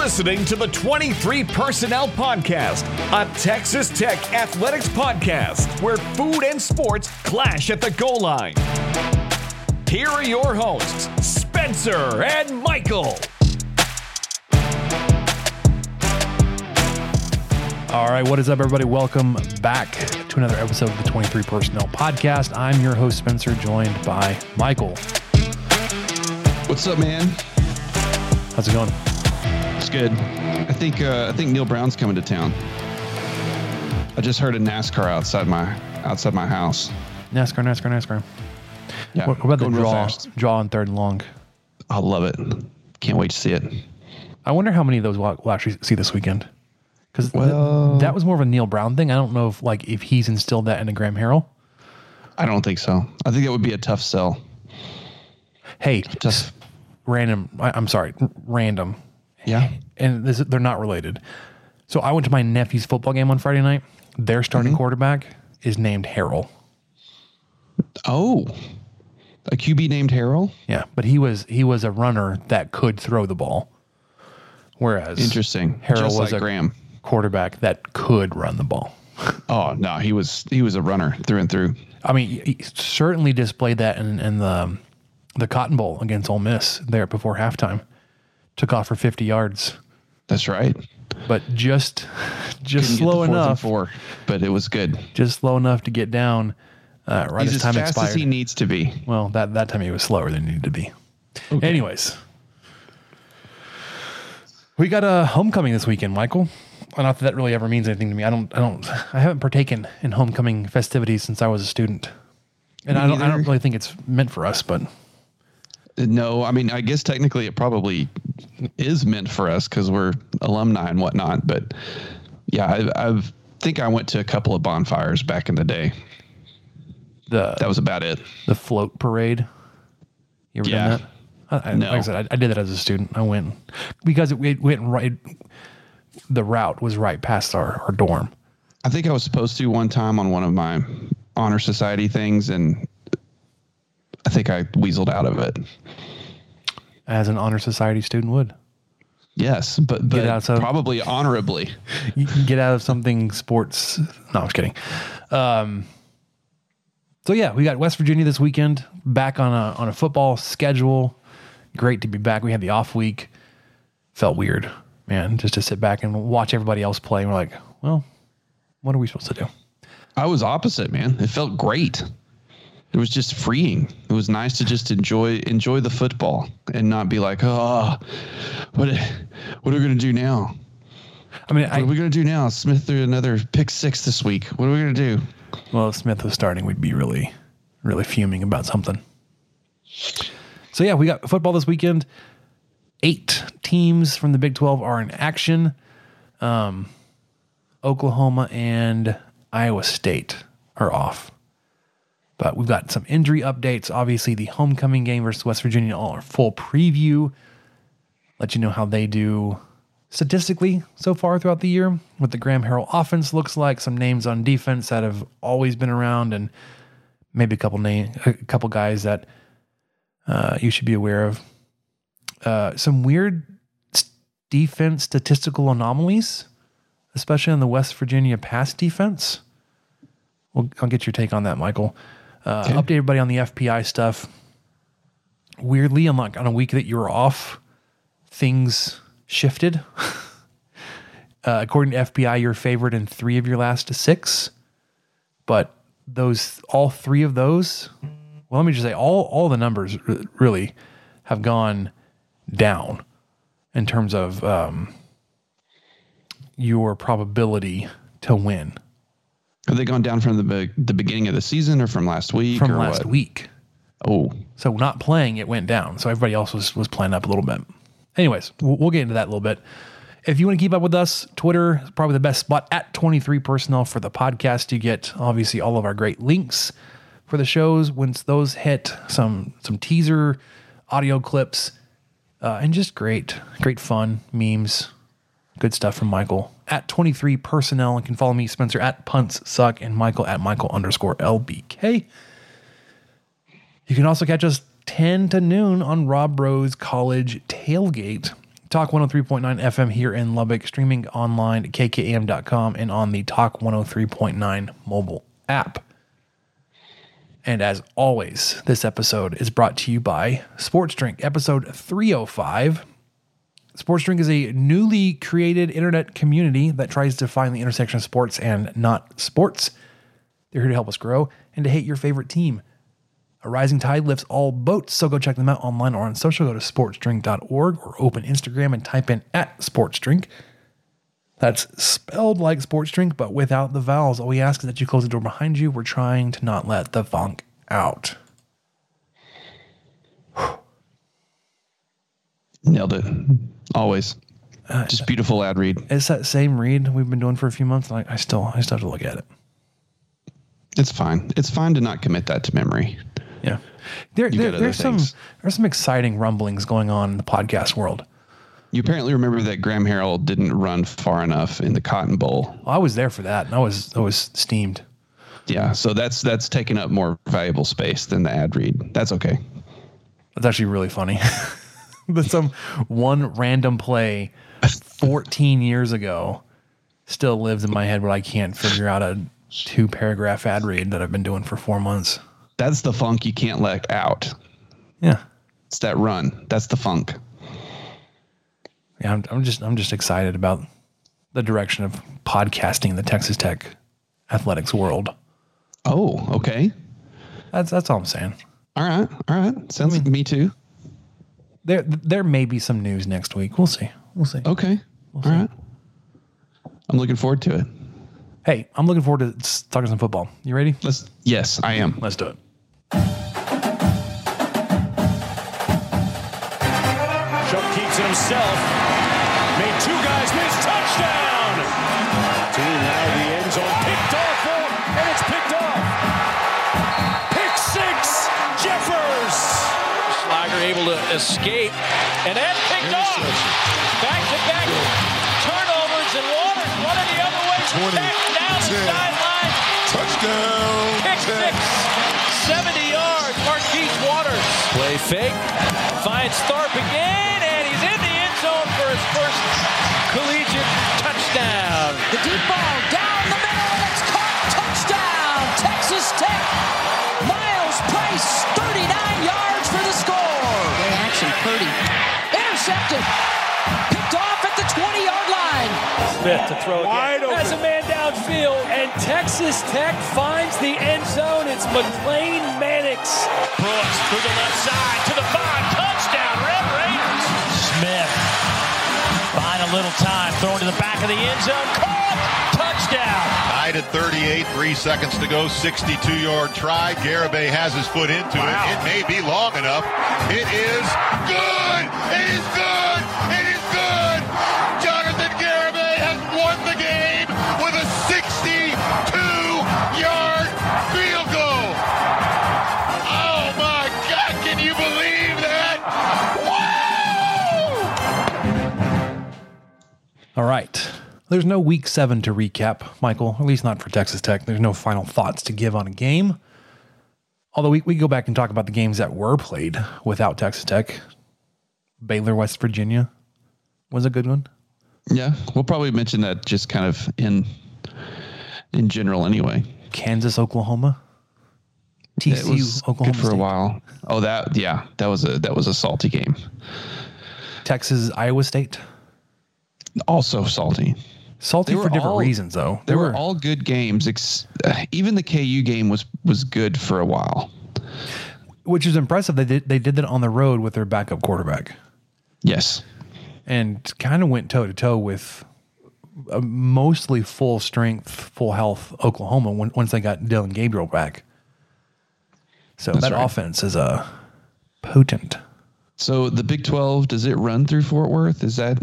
Listening to the 23 Personnel Podcast, a Texas Tech athletics podcast where food and sports clash at the goal line. Here are your hosts, Spencer and Michael. All right, what is up, everybody? Welcome back to another episode of the 23 Personnel Podcast. I'm your host, Spencer, joined by Michael. What's up, man? How's it going? It's good. I think uh, I think Neal Brown's coming to town. I just heard a NASCAR outside my outside my house. NASCAR, NASCAR, NASCAR. Yeah, What, what about the going real draw? Draw on third and long. I love it. Can't wait to see it. I wonder how many of those we'll, we'll actually see this weekend. Because Well- that was more of a Neil Brown thing. I don't know if like if he's instilled that into Graham Harrell. I don't think so. I think that would be a tough sell. Hey, Just random. I, I'm sorry, random. Yeah. and this, they're not related. So I went to my nephew's football game on Friday night. Their starting mm-hmm. quarterback is named Harrell. Oh, a QB named Harrell. Yeah, but he was he was a runner that could throw the ball, whereas Interesting. Harrell Just was like a Graham. quarterback that could run the ball. Oh no, he was he was a runner through and through. I mean, he certainly displayed that in, in the the Cotton Bowl against Ole Miss there before halftime. Took off for 50 yards, That's right. but just just Couldn't slow enough, four, but it was good. just slow enough to get down uh, right He's as as time fast expired. as he needs to be. Well, that that time he was slower than he needed to be. Anyways, we got a homecoming this weekend, Michael. Not that that really ever means anything to me. I don't. I don't. I haven't partaken in homecoming festivities since I was a student, and Me I don't. I don't really think it's meant for us. But No, I mean, I guess technically it probably is meant for us because we're alumni and whatnot. But yeah, I, I think I went to a couple of bonfires back in the day. the That was about it. the float parade. You ever Yeah. done that? I, I, No. Like I said, I, I did that as a student. I went because it, it went right. The route was right past our, our dorm. I think I was supposed to one time on one of my honor society things, and I think I weaseled out of it. as an honor society student would. Yes, but but out some- probably honorably. You can get out of something sports. No, I was kidding. Um, so yeah, we got West Virginia this weekend. Back on a on a football schedule. Great to be back. We had the off week. Felt weird, man, just to sit back and watch everybody else play. We're like, well, what are we supposed to do? I was opposite, man. It felt great. It was just freeing. It was nice to just enjoy enjoy the football and not be like, oh, what what are we gonna do now? I mean, What are we gonna do now? Smith threw another pick six this week. What are we gonna do? well, if Smith was starting, we'd be really, really fuming about something. So yeah, we got football this weekend. Eight teams from the Big Twelve are in action. Um, Oklahoma and Iowa State are off. But we've got some injury updates. Obviously, the homecoming game versus West Virginia, all our full preview. Let you know how they do statistically so far throughout the year. What the Graham Harrell offense looks like. Some names on defense that have always been around, and maybe a couple name, a couple guys that uh, you should be aware of. Uh, some weird defense statistical anomalies, especially on the West Virginia pass defense. Well, I'll get your take on that, Michael. Uh, Okay. Update everybody on the FPI stuff. Weirdly, on like on a week that you were off, things shifted. uh, according to FPI, you're favored in three of your last six, but those all three of those. Well, let me just say all all the numbers r- really have gone down in terms of um, your probability to win Have they gone down from the be- the beginning of the season or from last week from or last what? week. Oh, So not playing, it went down. So everybody else was was playing up a little bit. Anyways, we'll, we'll get into that a little bit. If you want to keep up with us, Twitter is probably the best spot at 23 personnel for the podcast. You get obviously all of our great links for the shows. Once those hit, some some teaser audio clips, uh, and just great, great fun memes, good stuff from Michael at 23 personnel. And can follow me, Spencer at punts suck, and Michael at Michael underscore LBK. You can also catch us 10 to noon on Rob Rose College Tailgate. Talk 103.9 FM here in Lubbock, streaming online at kkam.com and on the Talk 103.9 mobile app. And as always, this episode is brought to you by Sports Drink, episode 305. Sports Drink is a newly created internet community that tries to find the intersection of sports and not sports. They're here to help us grow and to hate your favorite team. A rising tide lifts all boats, so go check them out online or on social. Go to sportsdrink.org or open Instagram and type in at sportsdrink. That's spelled like sports drink, but without the vowels. All we ask is that you close the door behind you. We're trying to not let the funk out. nailed it. Always. Uh, Just beautiful ad read. It's that same read we've been doing for a few months. And I, still, I still have to look at it. It's fine. It's fine to not commit that to memory. Yeah, there, there there's some, there's some exciting rumblings going on in the podcast world. You apparently remember that Graham Harrell didn't run far enough in the Cotton Bowl. I was there for that, and I was, I was steamed. Yeah, so that's that's taking up more valuable space than the ad read. That's okay. That's actually really funny. but some one random play 14 years ago still lives in my head, but I can't figure out a two paragraph ad read that I've been doing for four months. That's the funk you can't let out. Yeah. It's that run. That's the funk. Yeah. I'm, I'm just, I'm just excited about the direction of podcasting in the Texas Tech athletics world. Oh, okay. That's, that's all I'm saying. All right. All right. Sounds like me too. There, there may be some news next week. We'll see. We'll see. Okay. All right. I'm looking forward to it. Hey, I'm looking forward to talking some football. You ready? Let's yes, I am. Let's do it. Chubb keeps it himself. Made two able to escape, and then picked off. Back to back turnovers, and Waters running the other way. 20, back down the sideline. Touchdown. Pick six. 70 yards. Marquis Waters. Play fake. Finds Tharp again, and he's in the end zone for his first collegiate touchdown. The deep ball down the middle, and it's caught. Touchdown, Texas Tech. Myles Price, Purdy. Intercepted. Picked off at the 20-yard line. Smith to throw Wide again. open. Has a man downfield, and Texas Tech finds the end zone. It's McLane Mannix. Brooks through the left side to the five. Touchdown, Red Raiders. Smith buying a little time, throwing to the back of the end zone. Caught. Touchdown. Tied at 38, three seconds to go, 62-yard try. Garibay has his foot into it. It may be long enough. It is good. It is good. It is good. Jonathan Garibay has won the game with a 62-yard field goal. Oh my God! Can you believe that? Woo! All right. There's no week seven to recap, Michael, at least not for Texas Tech. There's no final thoughts to give on a game. Although we, we go back and talk about the games that were played without Texas Tech. Baylor, West Virginia was a good one. Yeah, we'll probably mention that just kind of in in general anyway. Kansas, Oklahoma. TCU, was Oklahoma good for State. a while. Oh, that yeah, that was a that was a salty game. Texas, Iowa State. Also salty. Salty for different all- reasons, though. They were all good games. Ex- uh, even the KU game was was good for a while. which is impressive. They did they did that on the road with their backup quarterback Yes. and kind of went toe to toe with a mostly full strength, full health Oklahoma when, once they got Dillon Gabriel back. So That's that right. offense is uh, potent. So the Big Twelve does it run through Fort Worth? Is that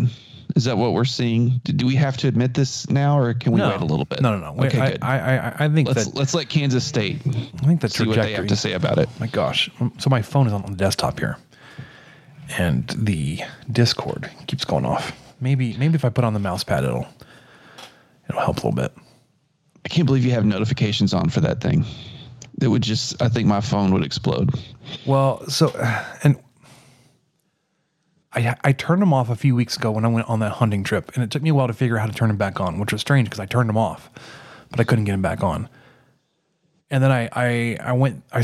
is that what we're seeing? Do, do we have to admit this now, or can we no, wait a little bit? No, no, no. Okay, I, good. I, I, I think let's that let's let Kansas State I think the see what they have to say about it. My gosh. Um, so my phone is on the desktop here. And the Discord keeps going off. Maybe maybe if I put on the mouse pad it'll it'll help a little bit. I can't believe you have notifications on for that thing. It would just. I think my phone would explode. Well, so and I I turned them off a few weeks ago when I went on that hunting trip, and it took me a while to figure out how to turn them back on, which was strange because I turned them off, but I couldn't get them back on. And then I I I went I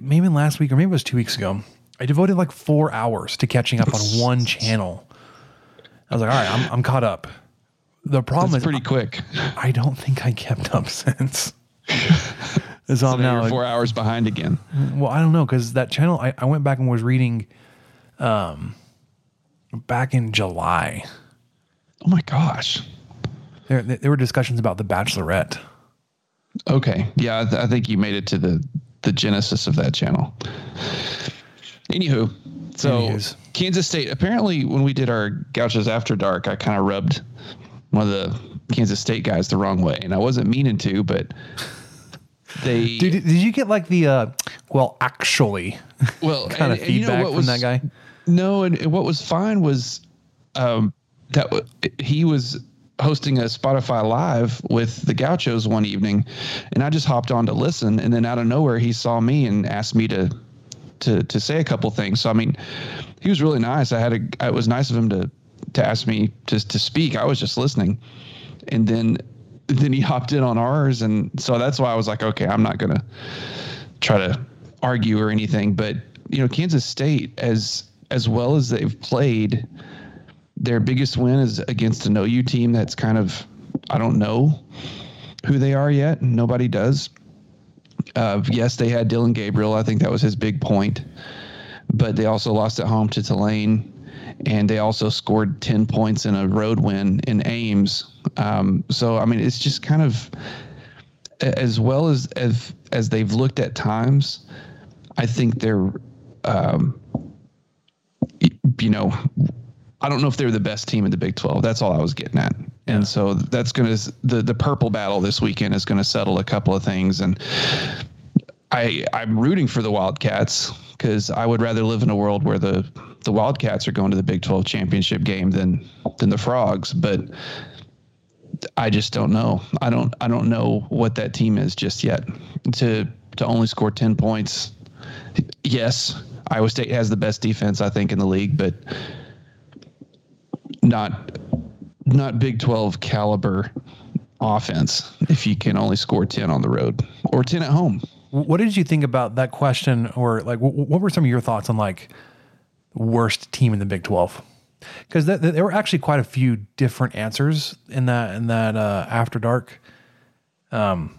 maybe last week or maybe it was two weeks ago. I devoted like four hours to catching up on one channel. I was like, all right, I'm I'm caught up. The problem That's is pretty quick. I don't think I kept up since. so now you're four hours behind again. well, I don't know because that channel I, I went back and was reading, um, back in July. Oh my gosh. There there were discussions about the Bachelorette. Okay. Yeah, I, th- I think you made it to the the genesis of that channel. Anywho, so Anyways. Kansas State. Apparently, when we did our Gauchos After Dark, I kind of rubbed one of the Kansas State guys the wrong way, and I wasn't meaning to, but they. Dude, did you get like the uh, well, actually, well, kind of and- and you know feedback what from was- that guy? No, and, and what was fine was um, that w- he was hosting a Spotify live with the Gauchos one evening, and I just hopped on to listen, and then out of nowhere he saw me and asked me to to to say a couple things. So I mean, he was really nice. I had a it was nice of him to to ask me to to speak. I was just listening, and then then he hopped in on ours, and so that's why I was like, okay, I'm not gonna try to argue or anything, but you know, Kansas State as as well as they've played, their biggest win is against an OU team that's kind of I don't know who they are yet. Nobody does. Uh, yes, they had Dillon Gabriel. I think that was his big point, but they also lost at home to Tulane, and they also scored ten points in a road win in Ames. Um, so I mean, it's just kind of as well as as as they've looked at times. I think they're, um, you know, I don't know if they're the best team in the Big 12. That's all I was getting at. And so that's going to, the, the purple battle this weekend is going to settle a couple of things. And I, I'm rooting for the Wildcats because I would rather live in a world where the, the Wildcats are going to the Big 12 championship game than, than the Frogs. But I just don't know. I don't, I don't know what that team is just yet to, to only score 10 points. Yes, Iowa State has the best defense, I think, in the league, but not not Big 12 caliber offense if you can only score 10 on the road or 10 at home. What did you think about that question, or like, what were some of your thoughts on like worst team in the Big Twelve? Because th- th- there were actually quite a few different answers in that in that uh, after dark. Um,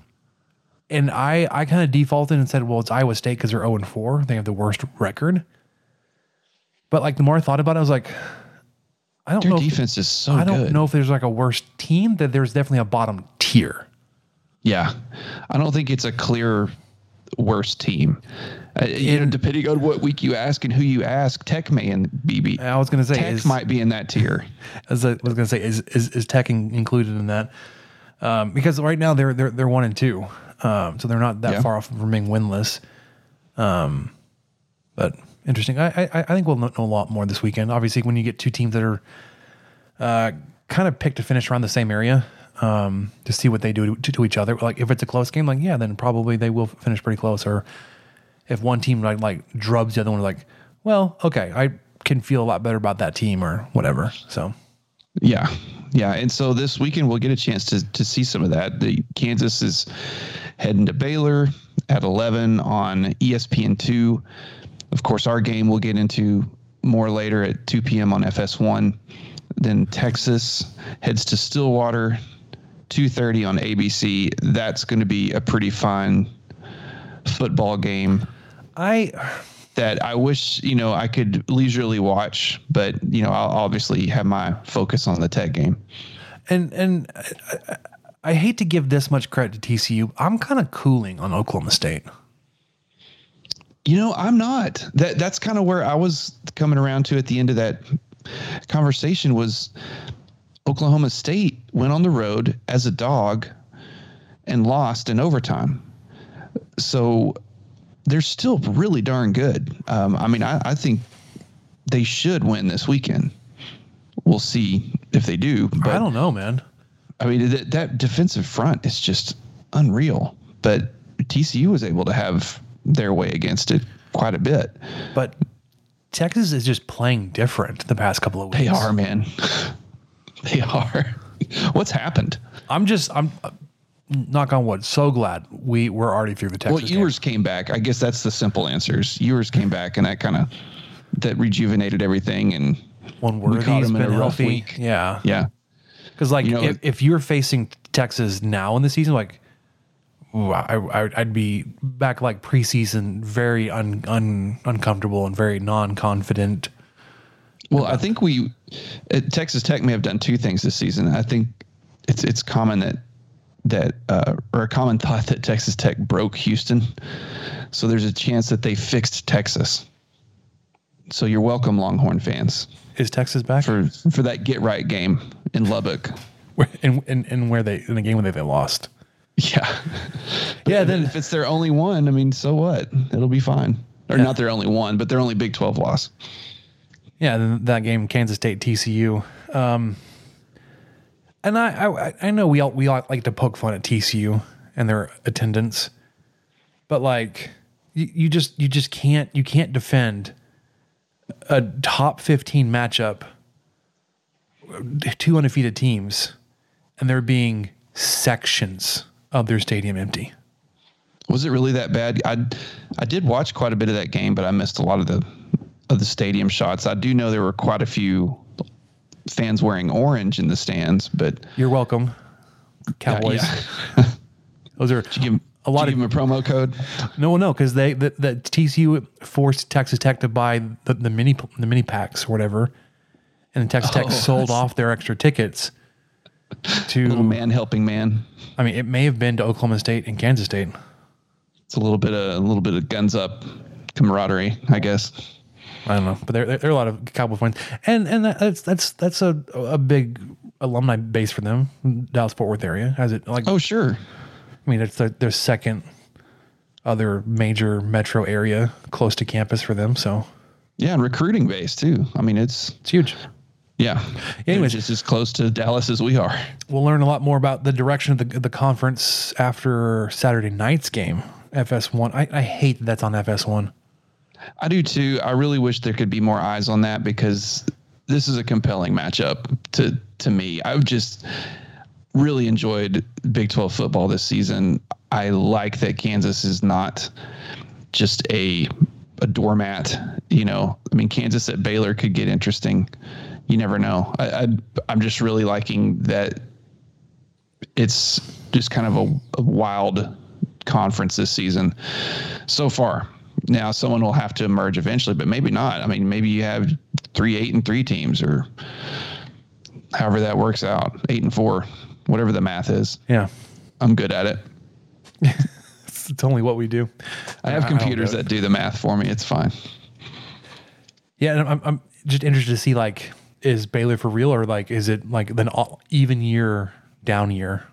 and I I kind of defaulted and said, well, it's Iowa State because they're zero and four. They have the worst record. But like the more I thought about it, I was like, I don't Their know. if- is so I don't good. know if there's like a worse team. That there's definitely a bottom tier. Yeah. I don't think it's a clear worst team. Uh, you know, depending on what week you ask and who you ask, Tech may and BB. I was gonna say, Tech is- might be in that tier. as I was going to say, is, is is Tech in- included in that? Um, because right now they're they're they're one and two, um, so they're not that Yeah. far off from being winless. Um, but interesting. I, I I think we'll know know a lot more this weekend. Obviously, when you get two teams that are uh, kind of picked to finish around the same area, um, to see what they do to, to each other. Like if it's a close game, like yeah, then probably they will finish pretty close. Or if one team like like drubs the other one, like well, okay, I can feel a lot better about that team or whatever. So. Yeah. Yeah. And so this weekend we'll get a chance to to see some of that. The Kansas is heading to Baylor at 11 on E ESPN2. Of course, our game we'll get into more later at 2 p.m. on FS1. Then Texas heads to Stillwater, 2:30 on ABC. That's going to be a pretty fun football game I that I wish you know I could leisurely watch, but you know I'll obviously have my focus on the Tech game. and and I, I, I hate to give this much credit to TCU. I'm kind of cooling on Oklahoma State. You know, I'm not. That that's kind of where I was coming around to at the end of that conversation was Oklahoma State went on the road as a dog and lost in overtime. So they're still really darn good. Um, I mean, I, I think they should win this weekend. We'll see if they do. But I don't know, man. I mean, that, that defensive front is just unreal. But TCU was able to have their way against it quite a bit. But Texas is just playing different the past couple of weeks. They are, man. they are. What's happened? I'm just I'm knock on wood. So glad we were already through the Texas. Well, game. Came back. I guess that's the simple answers. Ewers came back, and that kind of that rejuvenated everything. And one we word. caught He's him in a rough healthy. week. Yeah, yeah, Because like You know, if, if you're facing Texas now in the season, like ooh, I, I I'd be back like preseason, very un, un uncomfortable and very non confident. Well, I think we at Texas Tech may have done two things this season. I think it's it's common that that uh, or a common thought that Texas Tech broke Houston. So there's a chance that they fixed Texas. So you're welcome, Longhorn fans, Is Texas back? for for that get right game in Lubbock. Where- in, in, in where they in the game where they, they lost. Yeah, Yeah, then if it's their only one, I mean, so what? It'll be fine. Or Yeah. not their only one, but their only Big Twelve loss. yeah, then that game Kansas State TCU. Um, and I, I I know we all we all like to poke fun at TCU and their attendance, but like you, you just you just can't you can't defend a top fifteen matchup, two undefeated teams, and there being sections of their stadium empty. Was it really that bad? I I did watch quite a bit of that game, but I missed a lot of the of the stadium shots. I do know there were quite a few fans wearing orange in the stands, but You're welcome, Cowboys. yeah. Those are give, a lot of give him a promo code. No, no, because they the, the TCU forced Texas Tech to buy the, the mini the mini packs or whatever, and then Texas Tech Oh, sold off their extra tickets to. Little man helping man. I mean, it may have been to Oklahoma State and Kansas State. It's a little bit of a little bit of guns up camaraderie, I guess. I don't know, but there there are a lot of Cowboy fans, and and that's that's that's a a big alumni base for them, Dallas Fort Worth area. Has it like? Oh sure, I mean, it's their, their second other major metro area close to campus for them, so yeah, and recruiting base too. I mean, it's it's huge. yeah. Anyways. it's as close to Dallas as we are. We'll learn a lot more about the direction of the, the conference after Saturday night's game, FS1. I, I hate that that's on FS1. I do too. I really wish there could be more eyes on that because this is a compelling matchup to to me. I've just really enjoyed Big 12 football this season. I like that Kansas is not just a a doormat. You know, I mean, Kansas at Baylor could get interesting. You never know. I, I I'm just really liking that it's just kind of a, a wild conference this season so far. Now someone will have to emerge eventually, but maybe not. I mean, maybe you have three eight and three teams, or however that works out, eight and four, whatever the math is. Yeah. I'm good at it. It's, only what we do. I have I computers know. that do the math for me. It's fine. Yeah. And I'm, I'm just interested to see like, is Baylor for real or like, is it like an all, even year, down year?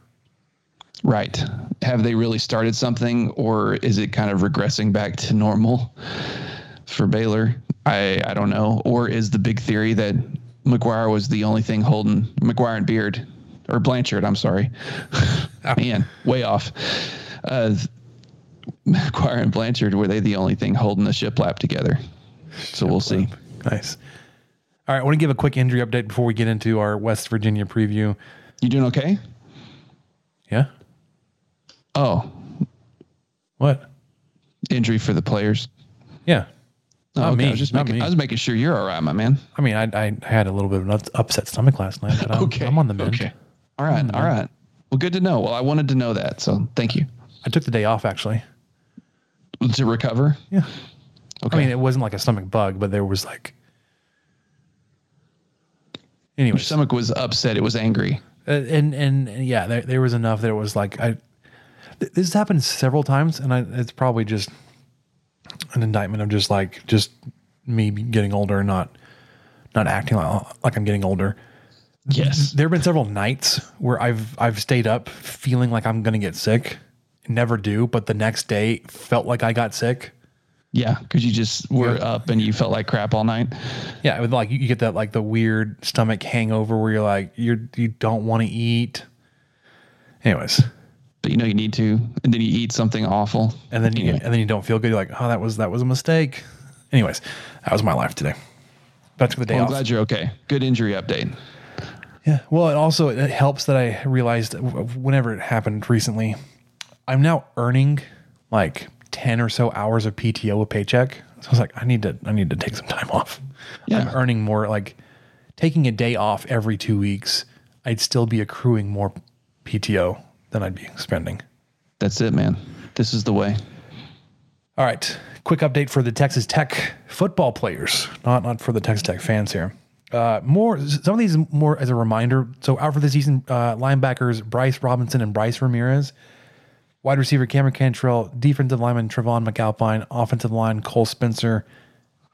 Right. Have they really started something, or is it kind of regressing back to normal for Baylor? I I don't know. Or is the big theory that McGuire was the only thing holding McGuire and Beard or Blanchard? I'm sorry, man, way off. Uh, McGuire and Blanchard were they the only thing holding the ship lap together? So we'll see. Nice. All right. I want to give a quick injury update before we get into our West Virginia preview. You doing okay? Oh, What? injury for the players. Yeah. Oh, okay. me, I was just not making, me. I was making sure you're all right, my man. I mean, I, I had a little bit of an upset stomach last night, but I'm, Okay. I'm on the mend. Okay. All right. Mm-hmm. All right. Well, good to know. Well, I wanted to know that. So thank you. I took the day off actually. To recover? Yeah. Okay. I mean, it wasn't like a stomach bug, but there was like. Your stomach was upset. It was angry. Uh, and, and and yeah, there, there was enough that it was like I. th- This has happened several times, and I, it's probably just an indictment of just like just me getting older, and not not acting like, like I'm getting older. Yes. There have been several nights where I've I've stayed up feeling like I'm gonna get sick, never do, but the next day felt like I got sick. Yeah. Because you just were up and you felt like crap all night. Yeah, with like you you get that like the weird stomach hangover where you're like you're you don't want to eat. Anyways, But you know you need to. And then you eat something awful. and then you Anyway. and then you don't feel good. You're like, oh, that was that was a mistake. Anyways, that was my life today. Took the day Well, I'm glad you're okay. Good injury update. Yeah. Well, it also it helps that I realized whenever it happened recently, I'm now earning like ten or so hours of PTO a paycheck. So I was like, I need to I need to take some time off. Yeah. I'm earning more like taking a day off every two weeks. I'd still be accruing more PTO than I'd be spending. That's it, man. This is the way. All right, quick update for the Texas Tech football players, not not for the Texas Tech fans here. Uh, more some of these more as a reminder. So out for the season, uh, linebackers Bryce Robinson and Bryce Ramirez, wide receiver Cameron Cantrell, defensive lineman Trevon McAlpine, offensive line Cole Spencer,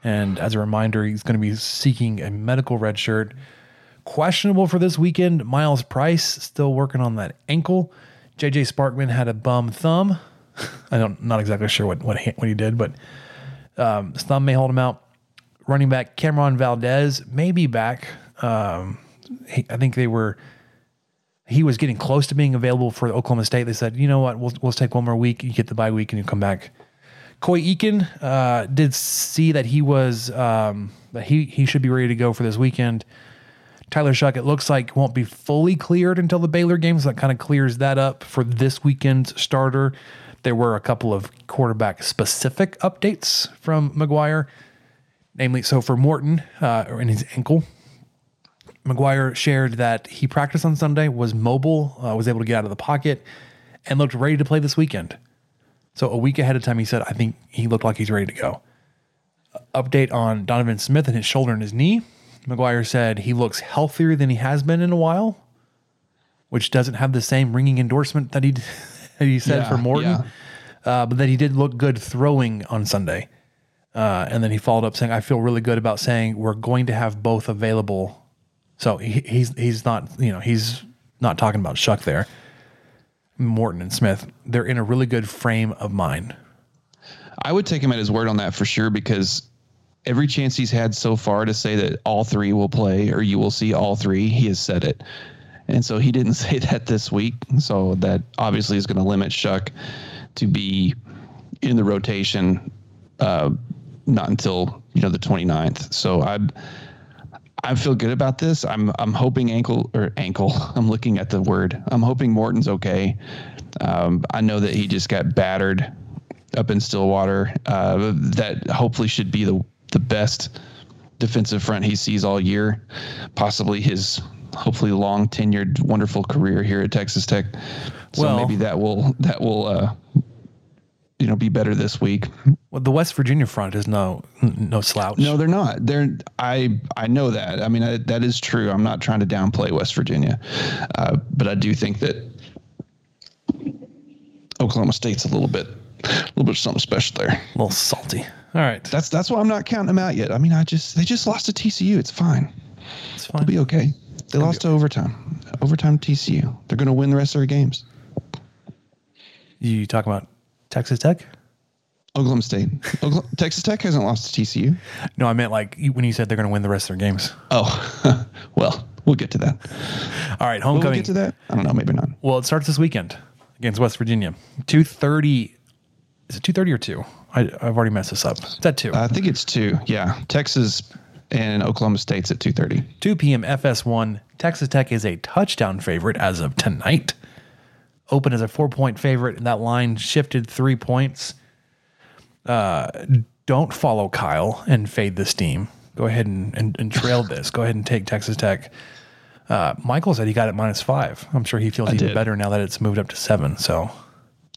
and as a reminder, he's going to be seeking a medical red shirt. Questionable for this weekend. Myles Price still working on that ankle. JJ Sparkman had a bum thumb. I don't not exactly sure what what he, what he did, but um, his thumb may hold him out. Running back Cameron Valdez may be back. Um, he, I think they were. He was getting close to being available for Oklahoma State. They said, you know what, we'll we'll take one more week. You get the bye week and you come back. Coy Eakin uh, did see that he was um, that he he should be ready to go for this weekend. Tyler Shough, it looks like won't be fully cleared until the Baylor game, so that kind of clears that up for this weekend's starter. There were a couple of quarterback specific updates from McGuire, namely, so for Morton uh, in his ankle, McGuire shared that he practiced on Sunday, was mobile, uh, was able to get out of the pocket, and looked ready to play this weekend. So a week ahead of time, he said, I think he looked like he's ready to go. Update on Donovan Smith and his shoulder and his knee. McGuire said he looks healthier than he has been in a while, which doesn't have the same ringing endorsement that he that he said Yeah, for Morton. yeah. Uh, but that he did look good throwing on Sunday. Uh, and then he followed up saying, "I feel really good about saying we're going to have both available." So he, he's he's not you know he's not talking about Shough there. Morton and Smith, they're in a really good frame of mind. I would take him at his word on that for sure because every chance he's had so far to say that all three will play or you will see all three, he has said it. And so he didn't say that this week. So that obviously is going to limit Shough to be in the rotation uh, not until, you know, the 29th. So I I feel good about this. I'm I'm hoping ankle or ankle. I'm looking at the word. I'm hoping Morton's okay. Um, I know that he just got battered up in Stillwater. Uh, that hopefully should be the the best defensive front he sees all year, possibly his hopefully long tenured wonderful career here at Texas Tech. So Well- maybe that will that will uh, you know be better this week. Well, the West Virginia front is no no slouch. No, they're not. They're I I know that. I mean I, that is true. I'm not trying to downplay West Virginia, uh, but I do think that Oklahoma State's a little bit a little bit something special there. a little salty. All right, That's that's why I'm not counting them out yet. I mean I just they just lost to TCU. It's fine. it's They'll be okay. They lost to overtime. Overtime TCU. They're going to win the rest of their games. You talk about Texas Tech? Oklahoma State. Oklahoma, Texas Tech hasn't lost to TCU. No, I meant like when you said they're going to win the rest of their games. Oh, well, we'll get to that. All right, Will we homecoming. get to that? I don't know. Maybe not. Well, it starts this weekend against West Virginia. Two thirty. Is it two thirty or two? I, I've already messed this up. It's at two. I think it's two. Yeah, Texas and Oklahoma State's at two thirty. 2 p.m. FS1. Texas Tech is a touchdown favorite as of tonight. Open as a four point favorite, and that line shifted three points. Uh, don't follow Kyle and fade this team. Go ahead and, and, and trail this. Go ahead and take Texas Tech. Uh, Michael said he got it minus five. I'm sure he feels I even did. better now that it's moved up to seven. So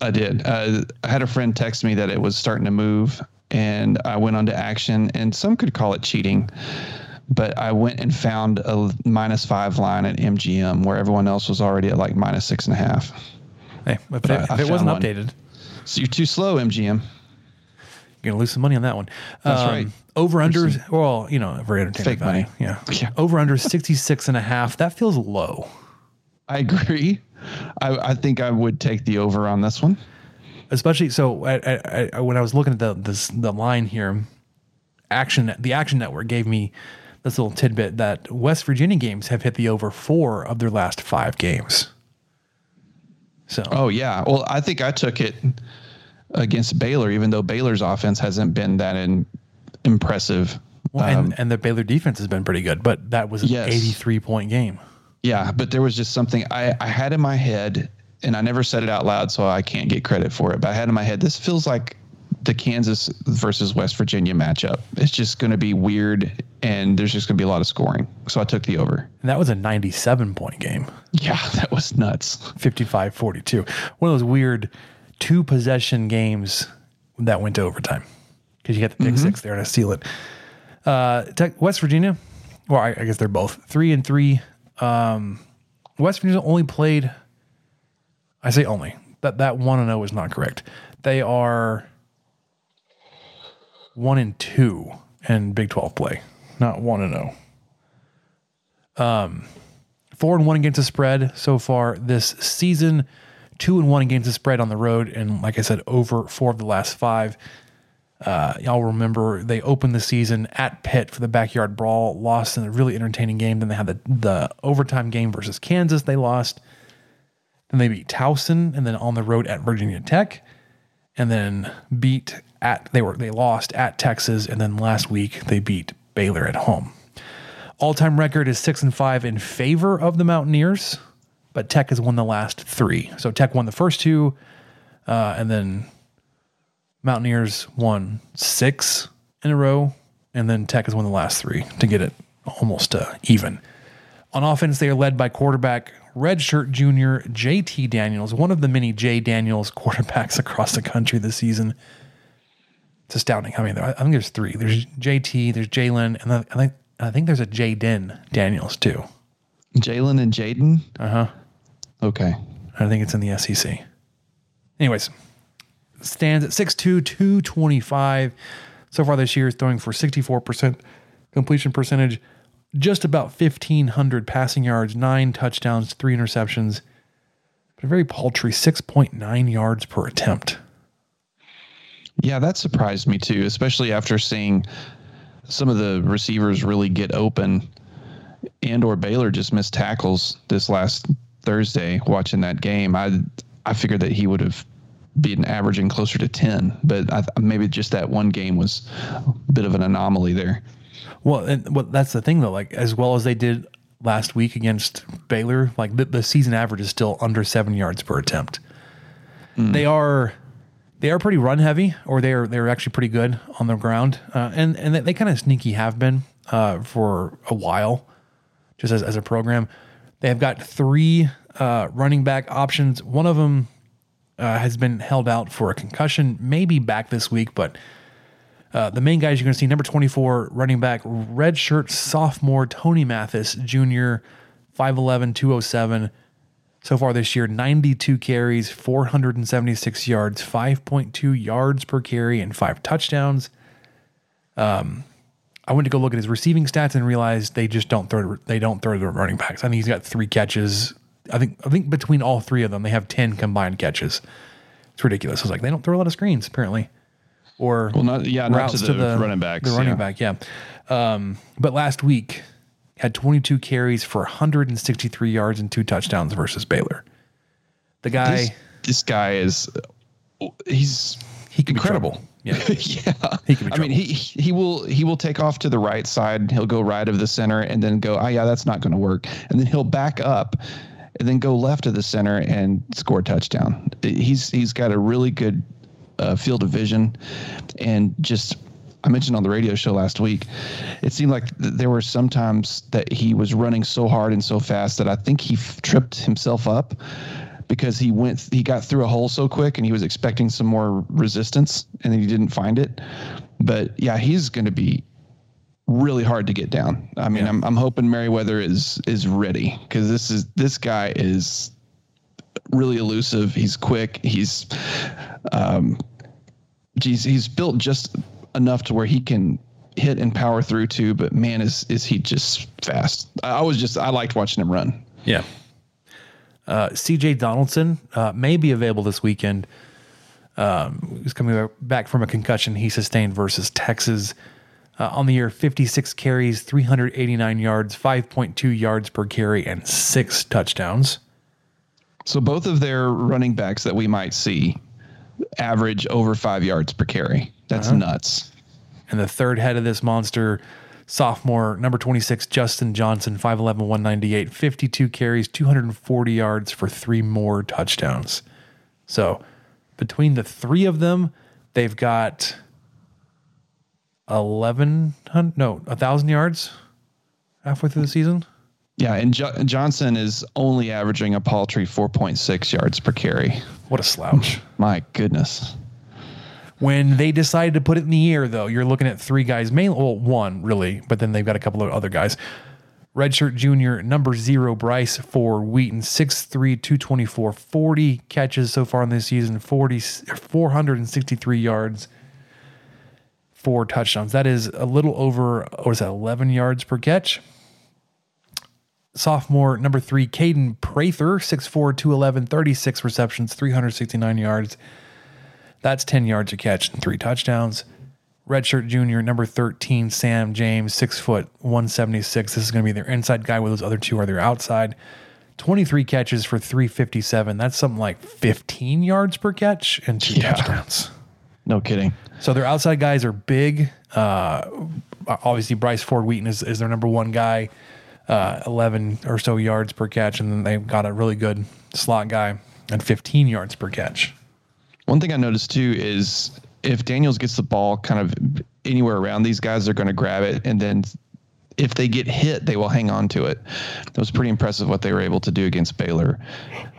I did. Uh, I had a friend text me that it was starting to move, and I went on to action. And some could call it cheating, but I went and found a minus five line at MGM where everyone else was already at like minus six and a half. hey, if, I- it, I if it wasn't one. updated, So you're too slow, MGM. you're gonna lose some money on that one. That's right. Over under, well, you know, very entertaining Fake value. money. Yeah. Yeah. Over under 66 and a half. That feels low. I agree. I, I think I would take the over on this one. especially so I, I, I, when I was looking at the this, the line here, action the Action Network gave me this little tidbit that West Virginia games have hit the over four of their last five games. So Oh yeah. Well, I think I took it against Baylor, even though Baylor's offense hasn't been that in, impressive. well, Um, and and the Baylor defense has been pretty good, but that was an Yes. 83 point game. Yeah, but there was just something I, I had in my head, and I never said it out loud, so I can't get credit for it. But I had in my head, this feels like the Kansas versus West Virginia matchup. It's just going to be weird, and there's just going to be a lot of scoring. So I took the over. And that was a 97 point game, Yeah, that was nuts. 55 42. One of those weird two possession games that went to overtime because you got the pick six there to seal it. Uh, Tech, West Virginia, well, I, I guess they're both three and three. Um, West Virginia only played, I say only, that, that one and zero is not correct. They are one and two in Big 12 play, not one and zero. four and one against the spread so far this season. Two and one against the spread on the road, and like I said, over four of the last five. Uh, y'all remember they opened the season at Pitt for the backyard brawl, lost in a really entertaining game. Then they had the the overtime game versus Kansas. They lost. Then they beat Towson, and then on the road at Virginia Tech, and then beat at they were they lost at Texas, and then last week they beat Baylor at home. All time record is six and five in favor of the Mountaineers, but Tech has won the last three. So Tech won the first two, uh, and then Mountaineers won six in a row, and then Tech has won the last three to get it almost uh, even. On offense, they are led by quarterback redshirt junior JT Daniels, one of the many J Daniels quarterbacks across the country this season. It's astounding. I mean, I think there's three. There's JT, there's Jalen, and I think I think there's a Jayden Daniels too. Jalen and Jaden? Uh huh. Okay. I think it's in the SEC. Anyways, stands at 6'2, 225. So far this year, is throwing for 64% completion percentage, just about 1,500 passing yards, nine touchdowns, three interceptions, but a very paltry 6.9 yards per attempt. Yeah, that surprised me too, especially after seeing some of the receivers really get open and or Baylor just missed tackles this last Thursday watching that game. I I figured that he would have been averaging closer to 10, but I, maybe just that one game was a bit of an anomaly there. Well, and well, that's the thing though. Like as well as they did last week against Baylor, like the, the season average is still under seven yards per attempt. They are they are pretty run heavy, or they are they're actually pretty good on the ground, uh, and and they, they kind of sneaky have been uh, for a while, just as as a program. They have got three uh, running back options. One of them uh, has been held out for a concussion, maybe back this week, but uh, the main guys you're going to see number 24 running back redshirt sophomore Tony Mathis Jr. 5'11 207 so far this year 92 carries 476 yards 5.2 yards per carry and five touchdowns um I went to go look at his receiving stats and realized they just don't throw they don't throw the running backs. I think he's got three catches. I think I think between all three of them they have 10 combined catches. It's ridiculous. I was like they don't throw a lot of screens apparently or Well, not yeah, not to routes the, running backs. The running yeah. back, yeah. Um, but last week had 22 carries for 163 yards and two touchdowns versus Baylor. The guy, This, this guy is he's he incredible. Yeah, yeah. He can be I mean, he he will he will take off to the right side. He'll go right of the center and then go, oh yeah, that's not going to work. And then he'll back up and then go left of the center and score a touchdown. He's he's got a really good uh, field of vision and just I mentioned on the radio show last week, it seemed like th- there were some times that he was running so hard and so fast that I think he f- tripped himself up because he went he got through a hole so quick and he was expecting some more resistance and then he didn't find it. But yeah, he's going to be really hard to get down. I mean, I'm I'm hoping Merriweather is is ready because this is this guy is really elusive. He's quick. He's um, geez, he's built just enough to where he can hit and power through too. But man, is is he just fast? I, I was just I liked watching him run. Yeah. Uh, CJ Donaldson uh, may be available this weekend. Um, he's coming back from a concussion he sustained versus Texas. Uh, on the year, 56 carries, 389 yards, 5.2 yards per carry, and six touchdowns. So both of their running backs that we might see average over five yards per carry. That's nuts. And the third head of this monster, sophomore, number 26, Justin Johnson, 5'11, 198, 52 carries, 240 yards for three more touchdowns. So between the three of them, they've got 1,100, no, a 1,000 yards halfway through the season. Yeah, and jo- Johnson is only averaging a paltry 4.6 yards per carry. What a slouch. My goodness. When they decided to put it in the air, though, you're looking at three guys, mainly, well, one really, but then they've got a couple of other guys. Redshirt junior, number zero, Bryce Ford-Wheaton, 6'3, 224, 40 catches so far in this season, 40, 463 yards, four touchdowns. That is a little over, what is that, 11 yards per catch? Sophomore, number three, Kaden Prather, 6'4, 211, 36 receptions, 369 yards. That's 10 yards a catch and three touchdowns. Redshirt junior, number 13, Sam James, six foot 176. This is going to be their inside guy, with those other two are their outside. 23 catches for 357. That's something like 15 yards per catch and two Yeah. touchdowns. No kidding. So their outside guys are big. Uh, obviously, Bryce Ford-Wheaton is, is their number one guy, uh, 11 or so yards per catch. And then they've got a really good slot guy and 15 yards per catch. One thing I noticed too is if Daniels gets the ball kind of anywhere around these guys, they're going to grab it. And then if they get hit, they will hang on to it. That was pretty impressive what they were able to do against Baylor.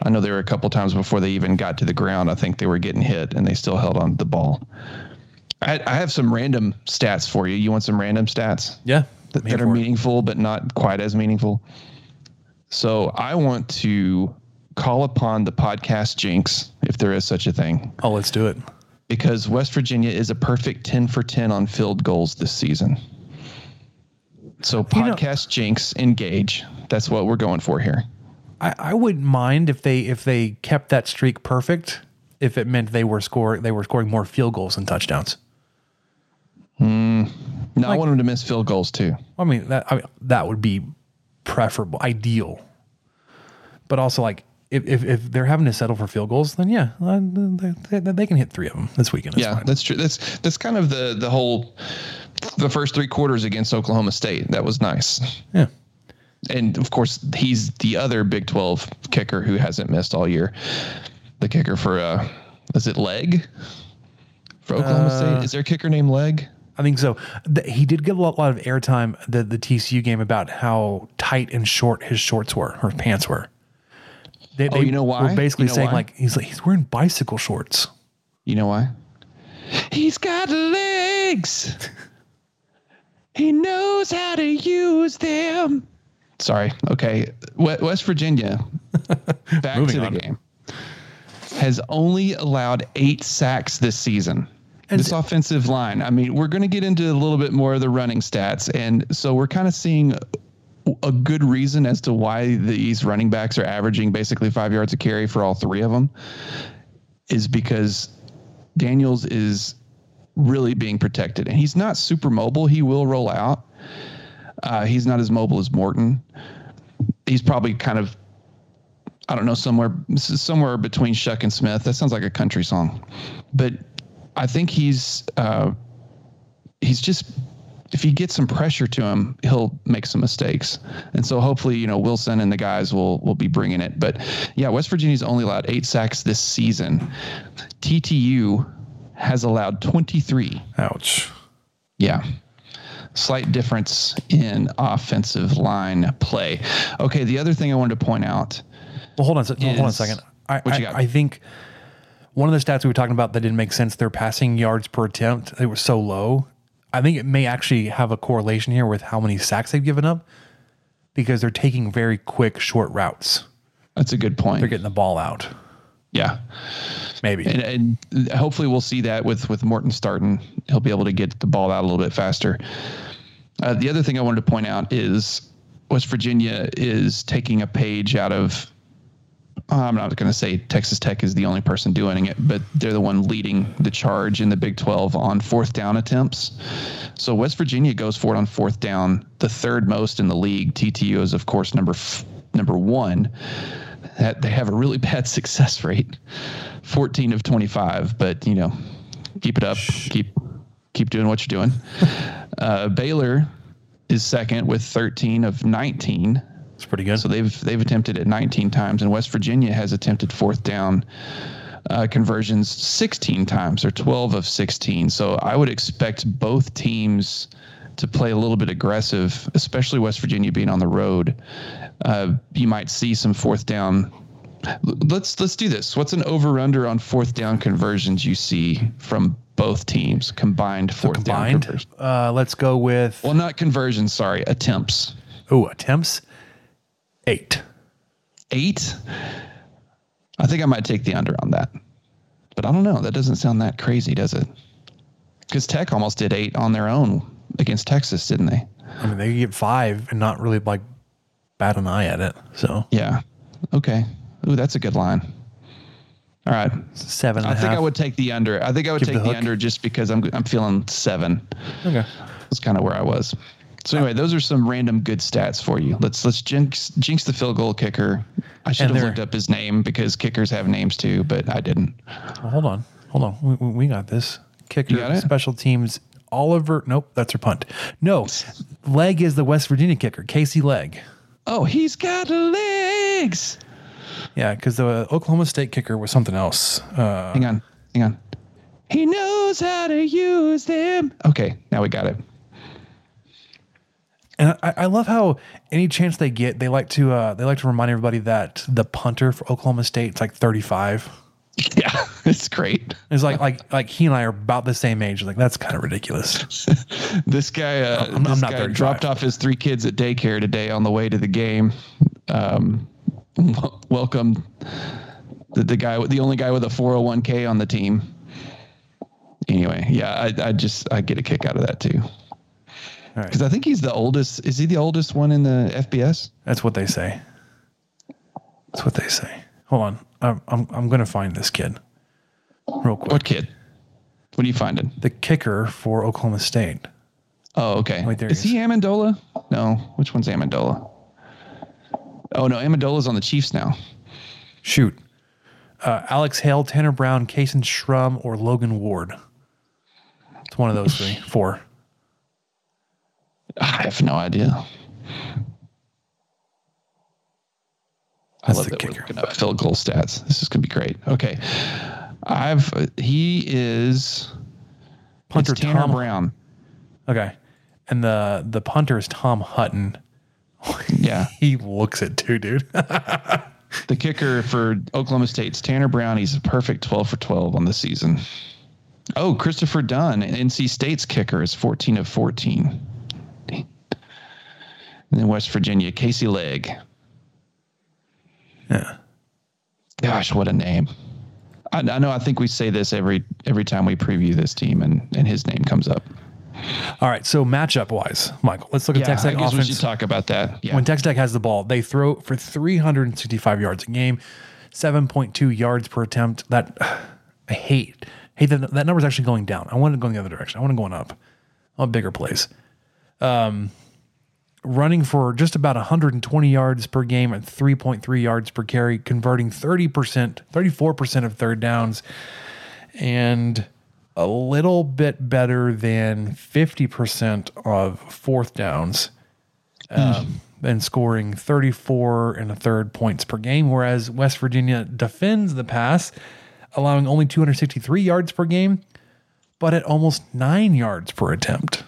I know there were a couple times before they even got to the ground. I think they were getting hit and they still held on to the ball. I, I have some random stats for you. You want some random stats? Yeah. that, that are for it. meaningful but not quite as meaningful. So I want to call upon the podcast jinx, if there is such a thing, Oh, let's do it. because West Virginia is a perfect 10 for 10 on field goals this season. So You know- podcast jinx, engage. That's what we're going for here. I, I wouldn't mind if they if they kept that streak perfect. If it meant they were score they were scoring more field goals than touchdowns. No, I want them to miss field goals too. I mean that I mean, that would be preferable, ideal. But also like if, if, if they're having to settle for field goals, then yeah, uh, they, they, they can hit three of them this weekend. It's yeah, fine. that's true. That's that's kind of the the whole the first three quarters against Oklahoma State. That was nice. yeah. and of course he's the other Big 12 kicker who hasn't missed all year. The kicker for uh is it Legg? For Oklahoma State? Is there a kicker named Legg? I think so. He did get a lot, lot of airtime the the TCU game about how tight and short his shorts were or pants were. They, Oh, you know why? Were basically You know saying why? like he's like he's wearing bicycle shorts. You know why? He's got legs. he knows how to use them. Sorry. Okay. West Virginia, back to the on. game, has only allowed eight sacks this season. this offensive line. I mean, we're going to get into a little bit more of the running stats. And so we're kind of seeing a good reason as to why these running backs are averaging basically five yards a carry for all three of them is because Daniels is really being protected and he's not super mobile. He will roll out. Uh, he's not as mobile as Morton. He's probably kind of, I don't know, somewhere somewhere between Shough and Smith. That sounds like a country song, but I think he's uh, he's just if he gets some pressure to him, he'll make some mistakes. And so hopefully, you know, Wilson and the guys will will be bringing it. But yeah, West Virginia's only allowed eight sacks this season. TTU has allowed 23. Ouch. Yeah. Slight difference in offensive line play. Okay, the other thing I wanted to point out. Well, hold on, hold on a second. I, what you I. I think one of the stats we were talking about that didn't make sense. Their passing yards per attempt they were so low. I think it may actually have a correlation here with how many sacks they've given up because they're taking very quick, short routes. That's a good point. They're getting the ball out. yeah. Maybe. And, and hopefully we'll see that with with Morton starting. He'll be able to get the ball out a little bit faster. Uh, the other thing I wanted to point out is West Virginia is taking a page out of. uh, I'm not going to say Texas Tech is the only person doing it, but they're the one leading the charge in the Big 12 on fourth down attempts. So West Virginia goes for it on fourth down, the third most in the league. TTU is of course number f- number one. That they have a really bad success rate, 14 of 25. But you know, keep it up, keep keep doing what you're doing. uh, Baylor is second with 13 of 19. it's pretty good. So they've they've attempted it 19 times, and West Virginia has attempted fourth down uh, conversions 16 times, or 12 of 16. So I would expect both teams to play a little bit aggressive, especially West Virginia being on the road. Uh, you might see some fourth down. Let's let's do this. What's an over under on fourth down conversions you see from both teams combined fourth down Combined. conversions? Uh, let's go with Well, not conversions. Sorry, attempts. oh attempts eight. eight. I think I might take the under on that. But I don't know. That doesn't sound that crazy, does it? Because Tech almost did eight on their own against Texas, didn't they? I mean, they could get five and not really like bat an eye at it. So Yeah. Okay. Ooh, that's a good line. All right. seven. and I think I would take the under. I think I would Give take the the, under just because I'm I'm feeling seven. Okay. That's kind of where I was. So anyway, those are some random good stats for you. Let's let's jinx jinx the field goal kicker. I should And have looked up his name because kickers have names too, but I didn't. Well, hold on. Hold on. We, we- we got this. Kicker, got special teams, Oliver. Nope, that's her punt. No, Legg is the West Virginia kicker, Casey Legg. Oh, he's got legs. Yeah, because the Oklahoma State kicker was something else. Uh, Hang on, hang on. He knows how to use them. Okay, now we got it. and I, I love how any chance they get, they like to uh, they like to remind everybody that the punter for Oklahoma State is like 35. Yeah, it's great. It's like like like he and I are about the same age. Like that's kind of ridiculous. This guy, uh, I'm- I'm this not guy dropped off his three kids at daycare today on the way to the game. Um, welcome the, the guy, the only guy with a 401k on the team. Anyway, yeah, I, I just I get a kick out of that too All right, because I think he's the oldest. Is he the oldest one in the FBS? that's what they say. That's what they say. Hold on, I'm I'm, I'm gonna find this kid real quick. What kid? What are you finding? the kicker for Oklahoma State. Oh, okay. Wait, there is he he Ammendola? No. Which one's Ammendola? Oh no, Ammendola's on the Chiefs now. Shoot. Uh, Alex Hale, Tanner Brown, Kason Shrum, or Logan Ward. It's one of those three. Four. I have no idea. I love the that we're kicker. looking up field goal stats. This is gonna be great. Okay, I've he is Punter Tanner Tom Brown. Okay. And the the punter is Tom Hutton. Yeah, He looks it too, dude. the kicker for Oklahoma State's Tanner Brown. He's a perfect twelve for twelve on the season. Oh, Christopher Dunn, NC State's kicker, is fourteen of fourteen. And then West Virginia, Casey Legg. yeah. Gosh, what a name! I, I know. I think we say this every every time we preview this team, and and his name comes up. All right. So matchup wise, Michael, let's look at Yeah, Texas I Tech guess we offense. should talk about that. Yeah, When Texas Tech has the ball, they throw for 365 yards a game, 7.2 yards per attempt. That I hate. Hate that that number's actually going down. I want it going the other direction. I want it going up. A bigger place. Um, running for just about 120 yards per game at 3.3 yards per carry, converting 30%, 34% of third downs, and a little bit better than 50% of fourth downs um, and scoring 34 and a third points per game, whereas West Virginia defends the pass, allowing only 263 yards per game, but at almost nine yards per attempt.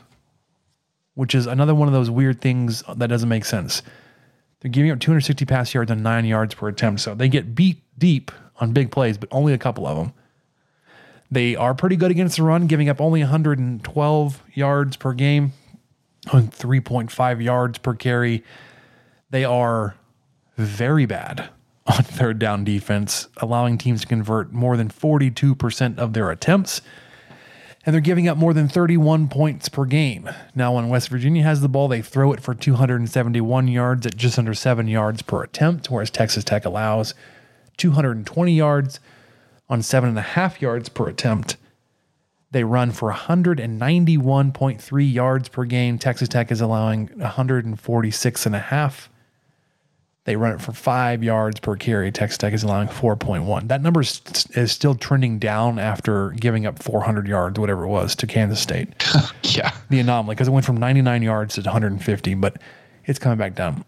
which is another one of those weird things that doesn't make sense. They're giving up 260 pass yards and nine yards per attempt. So they get beat deep on big plays, but only a couple of them. They are pretty good against the run, giving up only 112 yards per game on 3.5 yards per carry. They are very bad on third down defense, allowing teams to convert more than 42% of their attempts. And they're giving up more than 31 points per game. Now, when West Virginia has the ball, they throw it for 271 yards at just under seven yards per attempt, whereas Texas Tech allows 220 yards on seven and a half yards per attempt. They run for 191.3 yards per game. Texas Tech is allowing 146 and a half. They run it for five yards per carry. Texas Tech is allowing 4.1. That number is, is still trending down after giving up 400 yards, whatever it was, to Kansas State. Yeah. the anomaly, because it went from 99 yards to 150, but it's coming back down.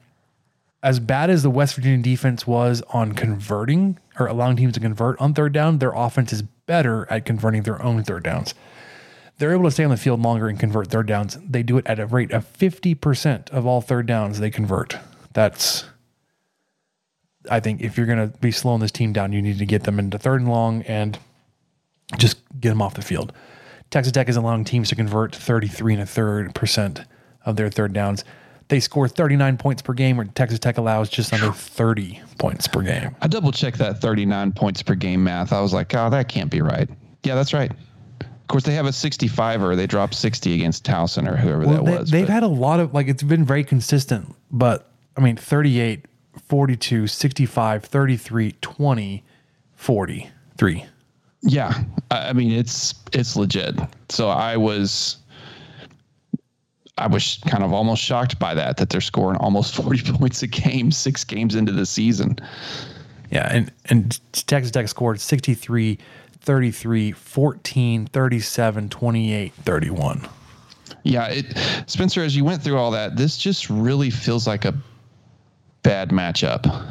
As bad as the West Virginia defense was on converting or allowing teams to convert on third down, their offense is better at converting their own third downs. They're able to stay on the field longer and convert third downs. They do it at a rate of 50% of all third downs they convert. That's I think if you're going to be slowing this team down, you need to get them into third and long and just get them off the field. Texas Tech is allowing teams to convert 33 and a third percent of their third downs. They score 39 points per game, where Texas Tech allows just under 30 points per game. I double checked that 39 points per game math. I was like, oh, that can't be right. Yeah, that's right. Of course, they have a 65er. They dropped 60 against Towson or whoever that they, was. They've but- had a lot of, like, it's been very consistent, but I mean, 38, 42, 65, 33, 20, 40, 3. Yeah, I I mean it's it's legit. So I was I was kind of almost shocked by that that they're scoring almost 40 points a game 6 games into the season. Yeah, and and Texas Tech scored 63, 33, 14, 37, 28, 31. Yeah, it Spencer as you went through all that, this just really feels like a bad matchup.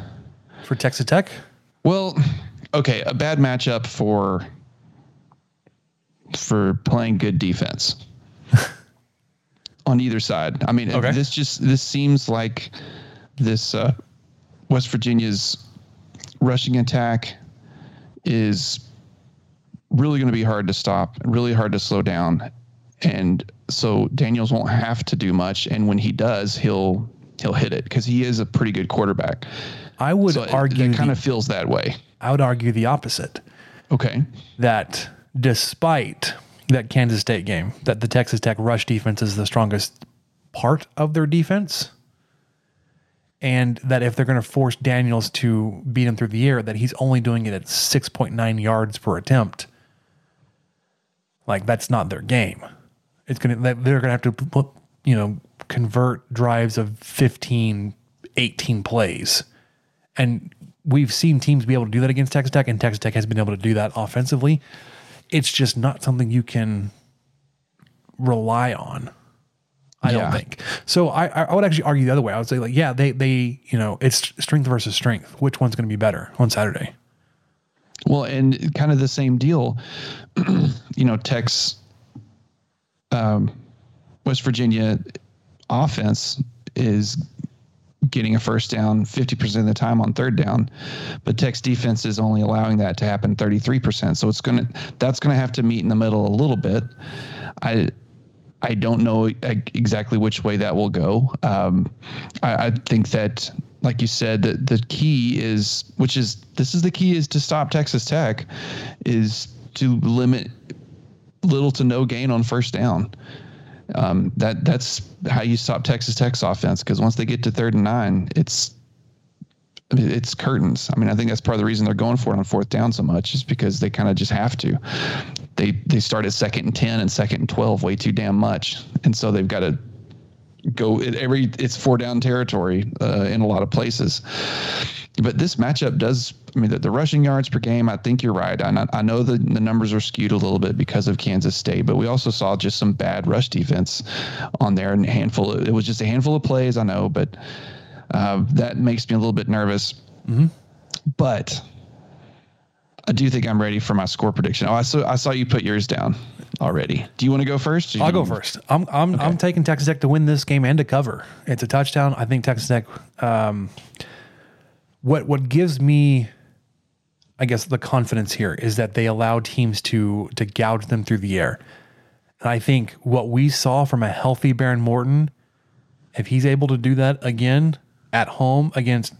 For Texas Tech? Well, okay, a bad matchup for for playing good defense on either side. I mean, Okay. this just this seems like this uh, West Virginia's rushing attack is really going to be hard to stop, really hard to slow down, and so Daniels won't have to do much. And when he does, he'll he'll hit it because he is a pretty good quarterback. I would So it- argue it kind the- of feels that way. I would argue the opposite. Okay. That despite that Kansas State game, that the Texas Tech rush defense is the strongest part of their defense. And that if they're going to force Daniels to beat him through the air, that he's only doing it at 6.9 yards per attempt. Like that's not their game. It's going to, they're going to have to you know, convert drives of 15, 18 plays. And we've seen teams be able to do that against Texas Tech, and Texas Tech has been able to do that offensively. It's just not something you can rely on. I Yeah. don't think. So I, I would actually argue the other way. I would say like, yeah, they they you know it's strength versus strength. Which one's going to be better on Saturday? Well, and kind of the same deal. you know, Tech's um, West Virginia offense is getting a first down 50% of the time on third down, but Tech's defense is only allowing that to happen 33%. So it's going to that's going to have to meet in the middle a little bit. I I don't know exactly which way that will go. Um, I, I think that, like you said, the, the key is, which is this is the key is to stop Texas Tech, is to limit little to no gain on first down. Um, that that's how you stop Texas Tech's offense because once they get to third and nine, it's it's curtains. I mean, I think that's part of the reason they're going for it on fourth down so much is because they kind of just have to. They they start at second and ten and second and twelve way too damn much, and so they've got to go it, every it's four down territory uh, in a lot of places. But this matchup does. I mean, the, the rushing yards per game. I think you're right. I, know- I know the the numbers are skewed a little bit because of Kansas State, but we also saw just some bad rush defense on there and a handful. Of, it was just a handful of plays. I know, but uh, that makes me a little bit nervous. But I do think I'm ready for my score prediction. Oh, I saw I saw you put yours down. already. Do you want to go first? I'll go first. I'm I'm I'm taking Texas Tech to win this game and to cover. It's a touchdown. I think Texas Tech. Um, what what gives me, I guess, the confidence here is that they allow teams to to gouge them through the air, and I think what we saw from a healthy Behren Morton, if he's able to do that again at home against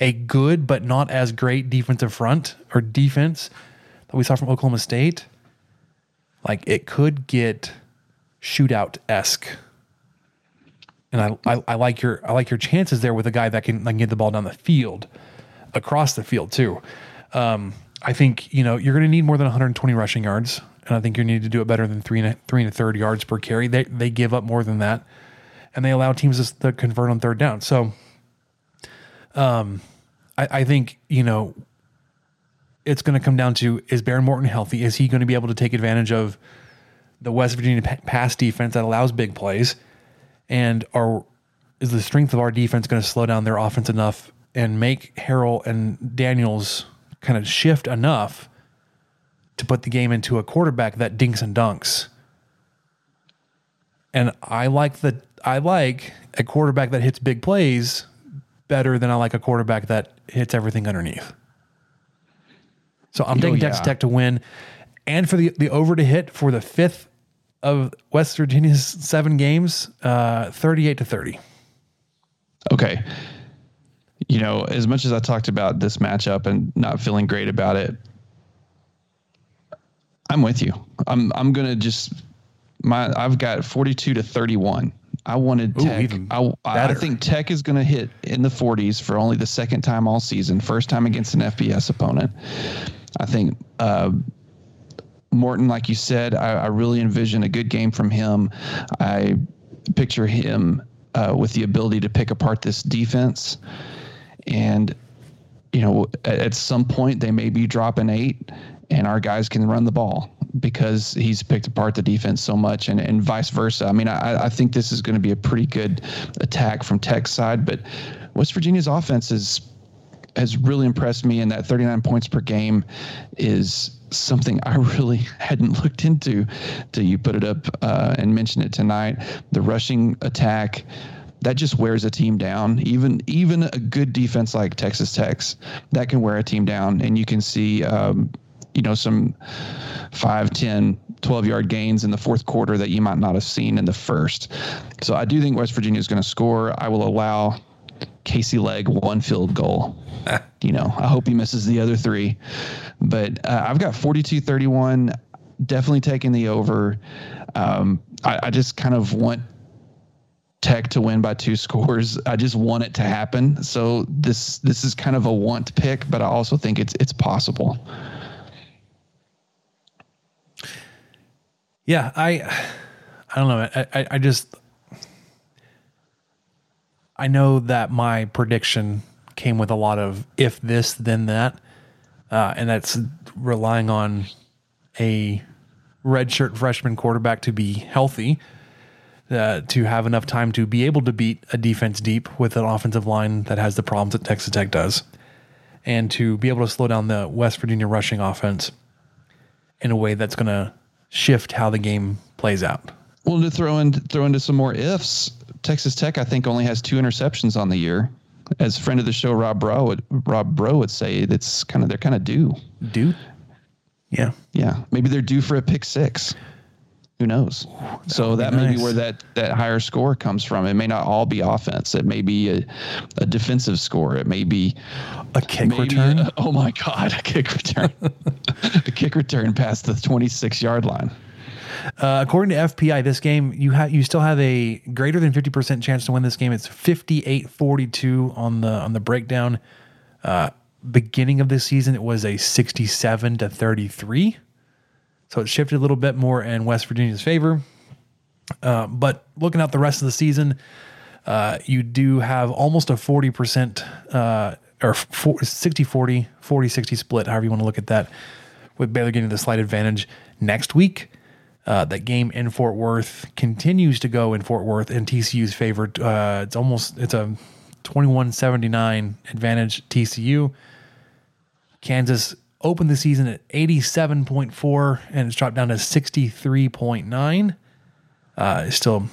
a good but not as great defensive front or defense that we saw from Oklahoma State like it could get shootout esque. And I, I, I like your I like your chances there with a guy that can, that can get the ball down the field, across the field too. Um, I think you know you're going to need more than 120 rushing yards, and I think you need to do it better than three and three and a third yards per carry. They they give up more than that, and they allow teams to, to convert on third down. So, um, I, I think you know it's going to come down to is Behren Morton healthy? Is he going to be able to take advantage of the West Virginia pass defense that allows big plays? And are is the strength of our defense going to slow down their offense enough and make Harrell and Daniels kind of shift enough to put the game into a quarterback that dinks and dunks? And I like the I like a quarterback that hits big plays better than I like a quarterback that hits everything underneath. So I'm taking Texas yeah. Tech to win, and for the the over to hit for the fifth of West Virginia's seven games, uh, thirty eight to thirty. Okay. You know, as much as I talked about this matchup and not feeling great about it, I'm with you. I'm I'm gonna just my I've got 42 to 31. I wanted Ooh, Tech. I, I think Tech is going to hit in the 40s for only the second time all season. First time against an FBS opponent. I think uh, Morton, like you said, I, I really envision a good game from him. I picture him uh, with the ability to pick apart this defense. And, you know, at, some point they may be dropping eight and our guys can run the ball because he's picked apart the defense so much and, and vice versa. I mean, I, I think this is going to be a pretty good attack from Tech's side, but West Virginia's offense is has really impressed me, and that 39 points per game is something I really hadn't looked into till you put it up uh, and mentioned it tonight. The rushing attack that just wears a team down. Even even a good defense like Texas Tech's that can wear a team down, and you can see. Um, you know, some 5, 10, 12 yard gains in the fourth quarter that you might not have seen in the first. So I do think West Virginia is going to score. I will allow Casey Legg one field goal. you know, I hope he misses the other three. But uh, I've got 42 31, definitely taking the over. Um, I, I just kind of want Tech to win by two scores. I just want it to happen. So this this is kind of a want pick, but I also think it's it's possible. Yeah, I I don't know. I, I, I just I know that my prediction came with a lot of if this then that, uh, and that's relying on a redshirt freshman quarterback to be healthy, uh, to have enough time to be able to beat a defense deep with an offensive line that has the problems that Texas Tech does, and to be able to slow down the West Virginia rushing offense in a way that's going to shift how the game plays out. Well, to throw in throw into some more ifs, Texas Tech I think only has two interceptions on the year. As friend of the show Rob Bro would Rob Bro would say, that's kind of they're kind of due. Due. yeah, Yeah, maybe they're due for a pick six. Who knows? so would be that may nice. be where that that higher score comes from. It may not all be offense. It may be a, a defensive score. It may be a kick return. a- oh my god, a kick return, a kick return past the twenty six yard line. Uh, according to FPI, this game you have you still have a greater than fifty percent chance to win this game. It's 58-42 on the on the breakdown. Uh, beginning of this season, it was a sixty-seven to thirty-three, so it shifted a little bit more in West Virginia's favor. Uh, but looking out the rest of the season, uh, you do have almost a 40% uh, or 60 40, 40 60 split, however you want to look at that, with Baylor getting the slight advantage next week. Uh, that game in Fort Worth continues to go in Fort Worth in TCU's favor. Uh, it's almost it's a 21-79 advantage TCU. Kansas opened the season at 87.4 and it's dropped down to 63.9. Uh, it's still,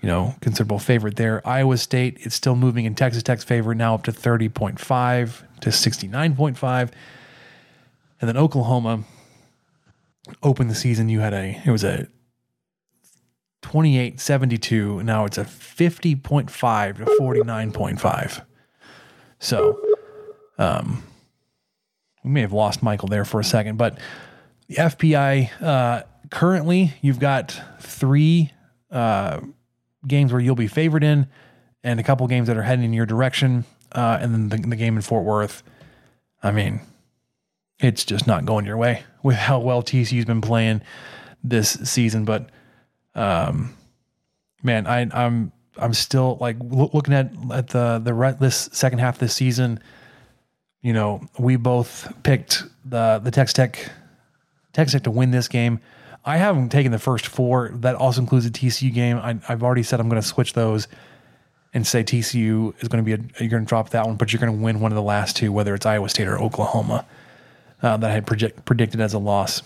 you know, considerable favorite there. Iowa State, it's still moving in Texas Tech's favor now up to 30.5 to 69.5. And then Oklahoma opened the season. You had a, it was a 28.72. Now it's a 50.5 to 49.5. So, um, we may have lost Michael there for a second, but the FPI uh, currently you've got three uh, games where you'll be favored in, and a couple games that are heading in your direction, uh, and then the, the game in Fort Worth. I mean, it's just not going your way with how well TCU's been playing this season. But um, man, I, I'm I'm still like loo- looking at at the the this second half of this season. You know, we both picked the the Texas Tech Texas Tech to win this game. I haven't taken the first four. That also includes the TCU game. I, I've already said I'm going to switch those and say TCU is going to be a, you're going to drop that one, but you're going to win one of the last two, whether it's Iowa State or Oklahoma, uh, that I had project, predicted as a loss.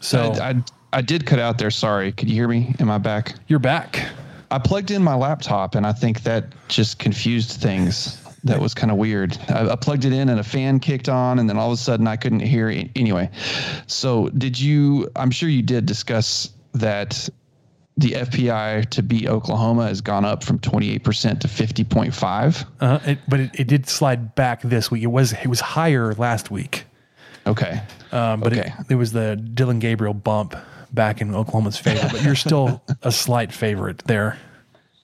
So I, I I did cut out there. Sorry. Could you hear me? Am I back? you're back. I plugged in my laptop and I think that just confused things. That was kind of weird. I, I plugged it in and a fan kicked on, and then all of a sudden I couldn't hear it. Anyway, so did you? I'm sure you did discuss that the FPI to beat Oklahoma has gone up from 28% to 50.5. Uh, it, but it, it did slide back this week. It was it was higher last week, Okay. um, but Okay. it, it was the Dillon Gabriel bump back in Oklahoma's favor. But you're still a slight favorite there,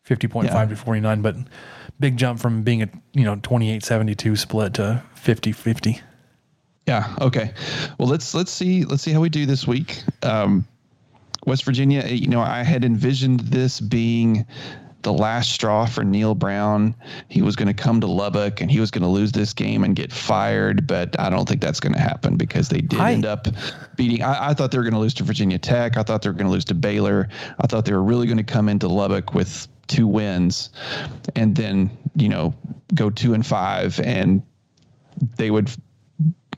fifty point five to forty nine. But big jump from being a you know 28-72 split to 50-50. Yeah. Okay. Well, let's let's see let's see how we do this week. Um, West Virginia. You know, I had envisioned this being the last straw for Neal Brown. He was going to come to Lubbock and he was going to lose this game and get fired, but I don't think that's going to happen because they did I- end up beating. I, I thought they were going to lose to Virginia Tech. I thought they were going to lose to Baylor. I thought they were really going to come into Lubbock with two wins and then, you know, go two and five and they would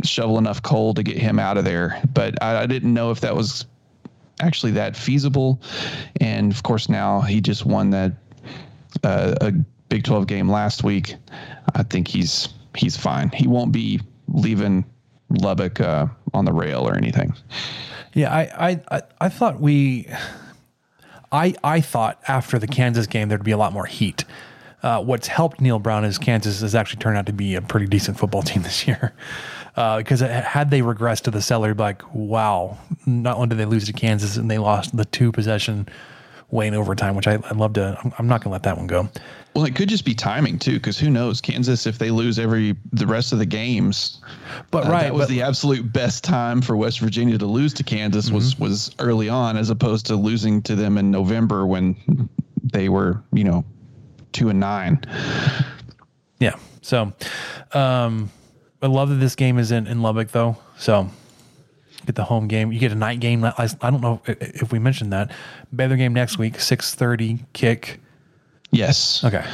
shovel enough coal to get him out of there. But I, I didn't know if that was actually that feasible. And of course, now he just won that uh, a Big 12 game last week. I think he's he's fine. He won't be leaving Lubbock uh, on the rail or anything. Yeah, I, I, I, I thought we, I, I thought after the Kansas game there'd be a lot more heat. Uh, what's helped Neal Brown is Kansas has actually turned out to be a pretty decent football team this year. Because had they regressed to the cellar, be like, wow, not only did they lose to Kansas and they lost the two possession way in overtime, which I, I'd love to. I'm, I'm not going to let that one go. Well, it could just be timing too, because who knows? Kansas, if they lose every the rest of the games, But uh, right, that was the absolute best time for West Virginia to lose to Kansas was was early on, as opposed to losing to them in November when they were, you know, two and nine. Yeah. So, um, I love that this game is in, in Lubbock though. So get the home game. You get a night game. I, I don't know if, if we mentioned that Baylor game next week, 630 kick. Yes. Okay.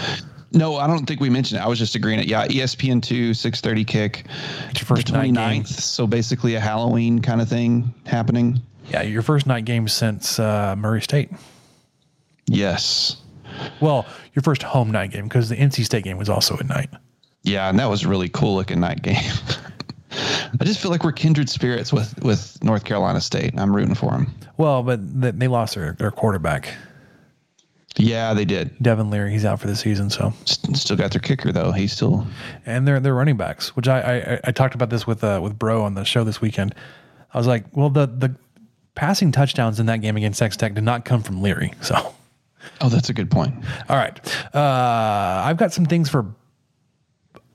No, I don't think we mentioned it. I was just agreeing it. Yeah, ESPN two, six thirty kick. It's your first the night 29th. game. So basically a Halloween kind of thing happening. Yeah. Your first night game since, uh, Murray State. Yes. Well, your first home night game because the NC State game was also at night. Yeah, and that was a really cool looking night game. I just feel like we're kindred spirits with with North Carolina State. I'm rooting for them. Well, but they, they lost their, their quarterback, Yeah, they did. Devin Leary. He's out for the season. So, Still got their kicker though. He's still and they're they're running backs, which I I, I talked about this with uh, with Bro on the show this weekend. I was like, well, the the passing touchdowns in that game against Texas Tech did not come from Leary. So, Oh, that's a good point. all right, uh, I've got some things for.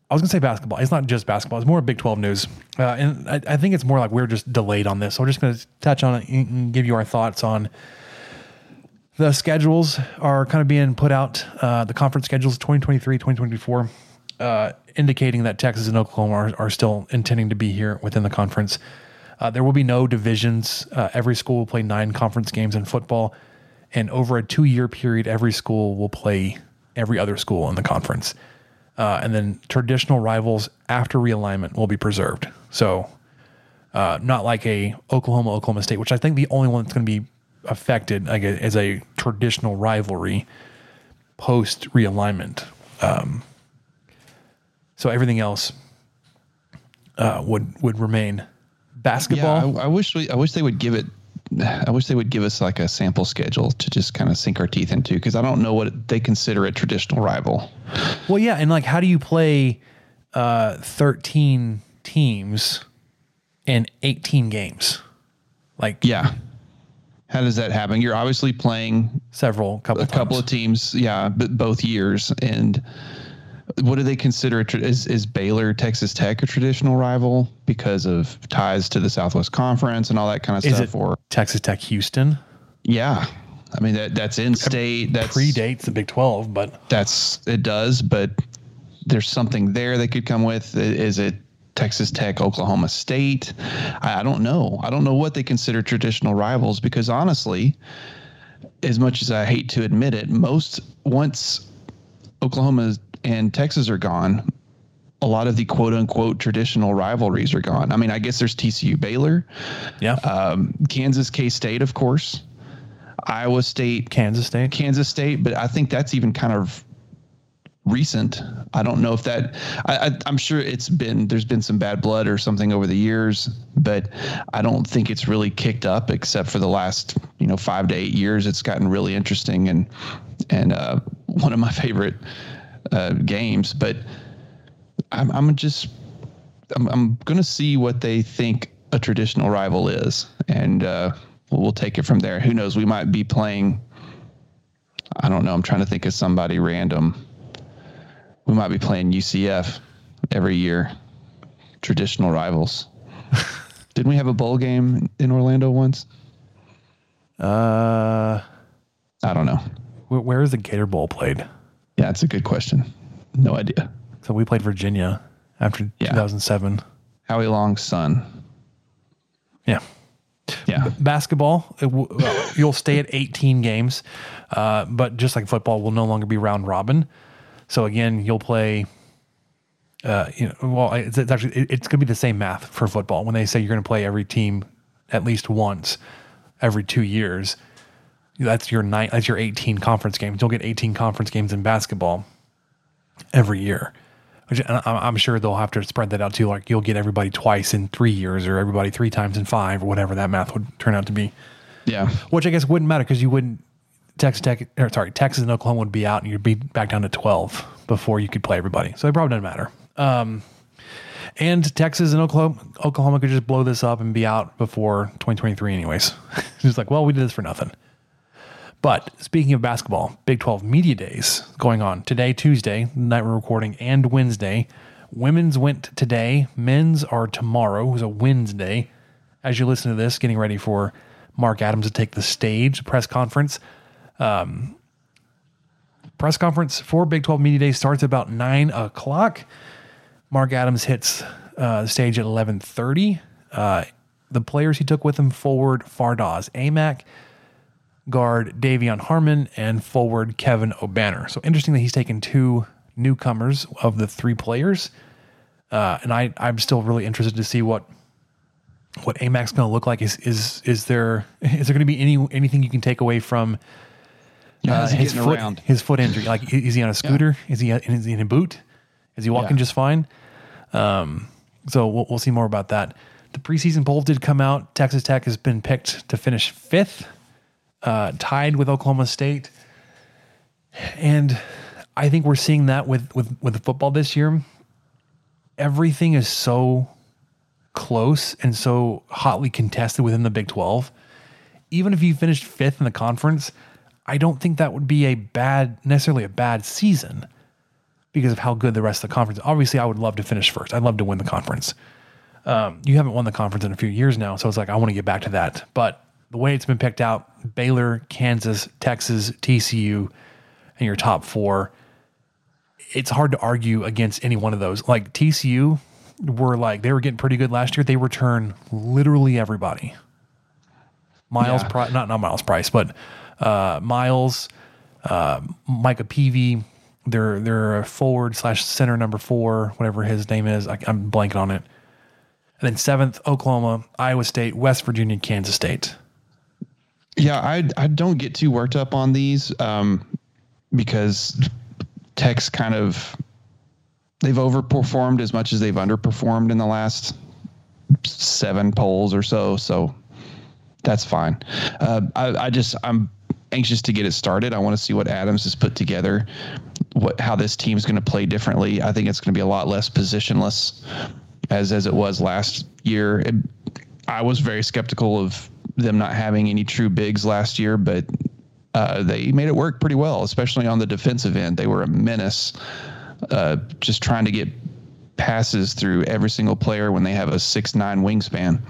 I was gonna say basketball. It's not just basketball. It's more Big Twelve news, uh, and I, I think it's more like we're just delayed on this. So we're just gonna touch on it and give you our thoughts on the schedules are kind of being put out. Uh, the conference schedules 2023, 2024, uh, indicating that Texas and Oklahoma are, are still intending to be here within the conference. Uh, there will be no divisions. Uh, every school will play nine conference games in football. And over a two year period, every school will play every other school in the conference. Uh, and then traditional rivals after realignment will be preserved. So Uh, not like a Oklahoma Oklahoma State, which I think the only one that's going to be affected like a, as a traditional rivalry post realignment. Um, so everything else uh, would would remain. Basketball. Yeah, I, I wish we. I wish they would give it. I wish they would give us like a sample schedule to just kind of sink our teeth into because I don't know what they consider a traditional rival. Well, yeah, and like, how do you play uh, thirteen teams in eighteen games? Like, Yeah. How does that happen? You're obviously playing several couple a couple of teams, yeah, but both years. And what do they consider? a tra- Is is Baylor Texas Tech a traditional rival because of ties to the Southwest Conference and all that kind of Is stuff? or Texas Tech Houston? yeah, I mean that that's in state. That Predates the Big Twelve, but that's it does, but there's something there that could come with. Is it Texas Tech, Oklahoma State? I, I don't know. I don't know what they consider traditional rivals because honestly, as much as I hate to admit it, most once Oklahoma and Texas are gone, a lot of the quote unquote traditional rivalries are gone. I mean, I guess there's TCU Baylor, yeah, um, Kansas K State, of course, Iowa State, Kansas State. Kansas State, but I think that's even kind of recent. I don't know if that. I, I'm sure it's been there's been some bad blood or something over the years, but I don't think it's really kicked up except for the last you know five to eight years. It's gotten really interesting and and uh, one of my favorite uh, games. But I'm, I'm just I'm, I'm going to see what they think a traditional rival is, and uh, we'll take it from there. Who knows? We might be playing. I don't know. I'm trying to think of somebody random. We might be playing UCF every year. Traditional rivals. Didn't we have a bowl game in Orlando once? Uh, I don't know. wh- where is the Gator Bowl played? Yeah, it's a good question. No idea. So we played Virginia after Yeah. 2007. Howie Long's son. Yeah. Yeah. Basketball, it w- you'll stay at 18 games, uh, but just like football, will no longer be round robin. So again, you'll play. Uh, you know, well, it's, it's actually it- it's going to be the same math for football. When they say you're going to play every team at least once every two years, that's your nine. That's your 18 conference games. You'll get 18 conference games in basketball every year. Which I'm sure they'll have to spread that out too. Like you'll get everybody twice in three years, or everybody three times in five, or whatever that math would turn out to be. Yeah. Which I guess wouldn't matter because you wouldn't. Texas Tech, or sorry, Texas and Oklahoma would be out, and you'd be back down to 12 before you could play everybody. So it probably doesn't matter. Um, and Texas and Oklahoma, Oklahoma could just blow this up and be out before 2023, anyways. it's just like, well, we did this for nothing. But speaking of basketball, Big 12 Media Days going on today, Tuesday, the night we're recording, and Wednesday. Women's went today, men's are tomorrow, who's a Wednesday. As you listen to this, getting ready for Mark Adams to take the stage, press conference. Um, press conference for Big 12 Media Day starts about 9 o'clock. Mark Adams hits uh, the stage at 11.30. Uh, the players he took with him forward, Fardaws Aimaq, guard De'Vion Harmon, and forward Kevin Obanor. So interesting that he's taken two newcomers of the three players. Uh, and I, I'm still really interested to see what what Aimaq's going to look like. Is is is there is there going to be any anything you can take away from uh, his foot around? his foot injury? Like is he on a scooter? Is he is he in a boot? Is he walking just fine? Um, so we'll, we'll see more about that. The preseason poll did come out. Texas Tech has been picked to finish fifth, uh, tied with Oklahoma State, and I think we're seeing that with with with the football this year. Everything is so close and so hotly contested within the Big 12. Even if you finished fifth in the conference, I don't think that would be a bad, necessarily a bad season because of how good the rest of the conference. Obviously, I would love to finish first. I'd love to win the conference. Um, you haven't won the conference in a few years now, so it's like I want to get back to that. But the way it's been picked out, Baylor, Kansas, Texas, TCU, and your top four, it's hard to argue against any one of those. Like TCU were like they were getting pretty good last year. They return literally everybody. Miles, Yeah. Pri- not not Myles Price, but uh, Miles, uh, Micah Peavy. They're they're forward slash center number four, whatever his name is. I, I'm blanking on it. And then seventh, Oklahoma, Iowa State, West Virginia, Kansas State. Yeah, I I don't get too worked up on these um, because Tech's kind of they've overperformed as much as they've underperformed in the last seven polls or so. So that's fine. Uh, I, I just I'm anxious to get it started. I want to see what Adams has put together, what how this team's going to play differently. I think it's going to be a lot less positionless as as it was last year. It, I was very skeptical of them not having any true bigs last year, but uh, they made it work pretty well, especially on the defensive end. They were a menace, uh, just trying to get passes through every single player when they have a six nine wingspan.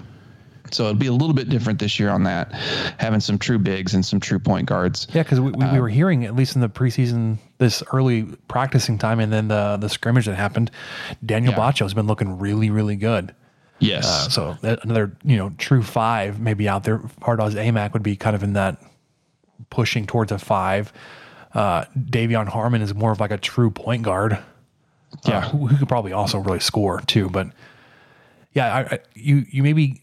So it'll be a little bit different this year on that, having some true bigs and some true point guards. Yeah, because we, we, we, were hearing at least in the preseason, this early practicing time, and then the the scrimmage that happened, Daniel Yeah. Batcho has been looking really, really good. Yes. Uh, so that- another you know true five maybe out there. Fardaws Aimaq would be kind of in that pushing towards a five. Uh, De'Vion Harmon is more of like a true point guard. Yeah. uh, who, who could probably also really score too. But yeah, I, I, you you maybe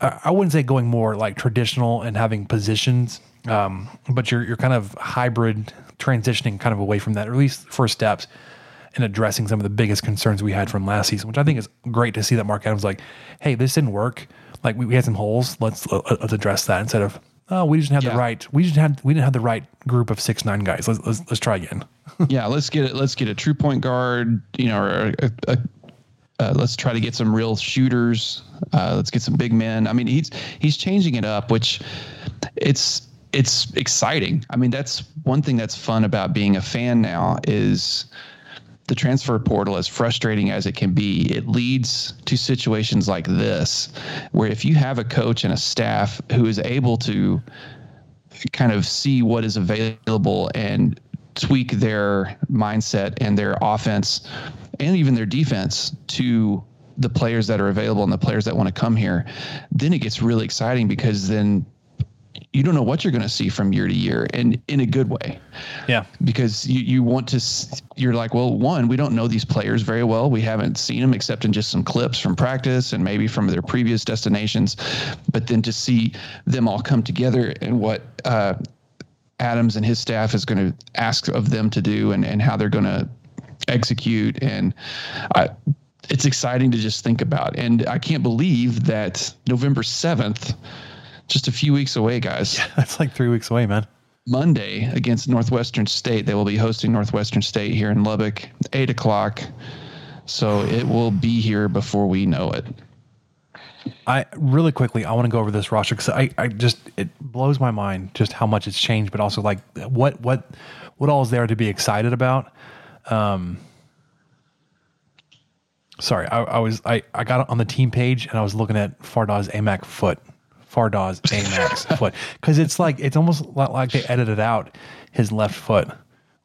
I wouldn't say going more like traditional and having positions, um, but you're you're kind of hybrid transitioning kind of away from that, or at least first steps in addressing some of the biggest concerns we had from last season, which I think is great to see that Mark Adams like, hey, this didn't work. Like we, we had some holes. Let's uh, let's address that instead of oh we just didn't have the right we just had we didn't have the right group of six nine guys. Let's let's, let's try again. yeah, let's get it. Let's get a true point guard. You know, or a, a, uh, let's try to get some real shooters. Uh, let's get some big men. I mean, he's he's changing it up, which it's it's exciting. I mean, that's one thing that's fun about being a fan now is the transfer portal, as frustrating as it can be, it leads to situations like this, where if you have a coach and a staff who is able to kind of see what is available and tweak their mindset and their offense and even their defense to the players that are available and the players that want to come here, then it gets really exciting because then you don't know what you're going to see from year to year and in a good way. Yeah. because you, you want to you're like well one we don't know these players very well. We haven't seen them except in just some clips from practice and maybe from their previous destinations. But then to see them all come together and what uh, adams and his staff is going to ask of them to do and, and how they're going to execute and I, it's exciting to just think about and i can't believe that november 7th just a few weeks away guys yeah That's like three weeks away, man. Monday against Northwestern State. They will be hosting Northwestern State here in Lubbock, eight o'clock. So it will be here before we know it. I really quickly, I want to go over this roster because I, I just it blows my mind just how much it's changed, but also like what what what all is there to be excited about. Um, sorry, I, I was I I got on the team page and I was looking at Fardaws Aimaq foot, Fardaws Aimaq foot because it's like it's almost like they edited out his left foot,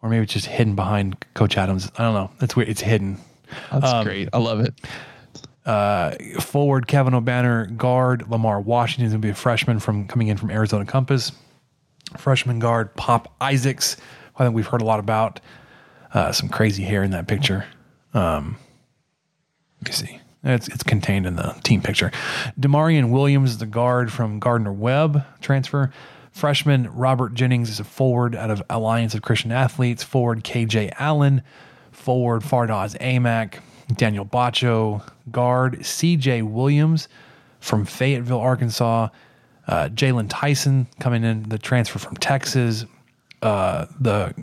or maybe it's just hidden behind Coach Adams. I don't know. It's weird. It's hidden That's great. I love it. Uh, forward Kevin Obanor, guard Lamar Washington is going to be a freshman from coming in from Arizona Compass. Freshman guard Pop Isaacs, I think we've heard a lot about. Uh, some crazy hair in that picture. Um, let me see. It's it's contained in the team picture. D'Maurian Williams the guard from Gardner Webb transfer. Freshman Robert Jennings is a forward out of Alliance of Christian Athletes. Forward KJ Allen. Forward Fardaws Aimaq. Daniel Batcho. Guard CJ Williams from Fayetteville, Arkansas. Uh, Jaylon Tyson coming in, the transfer from Texas. Uh, the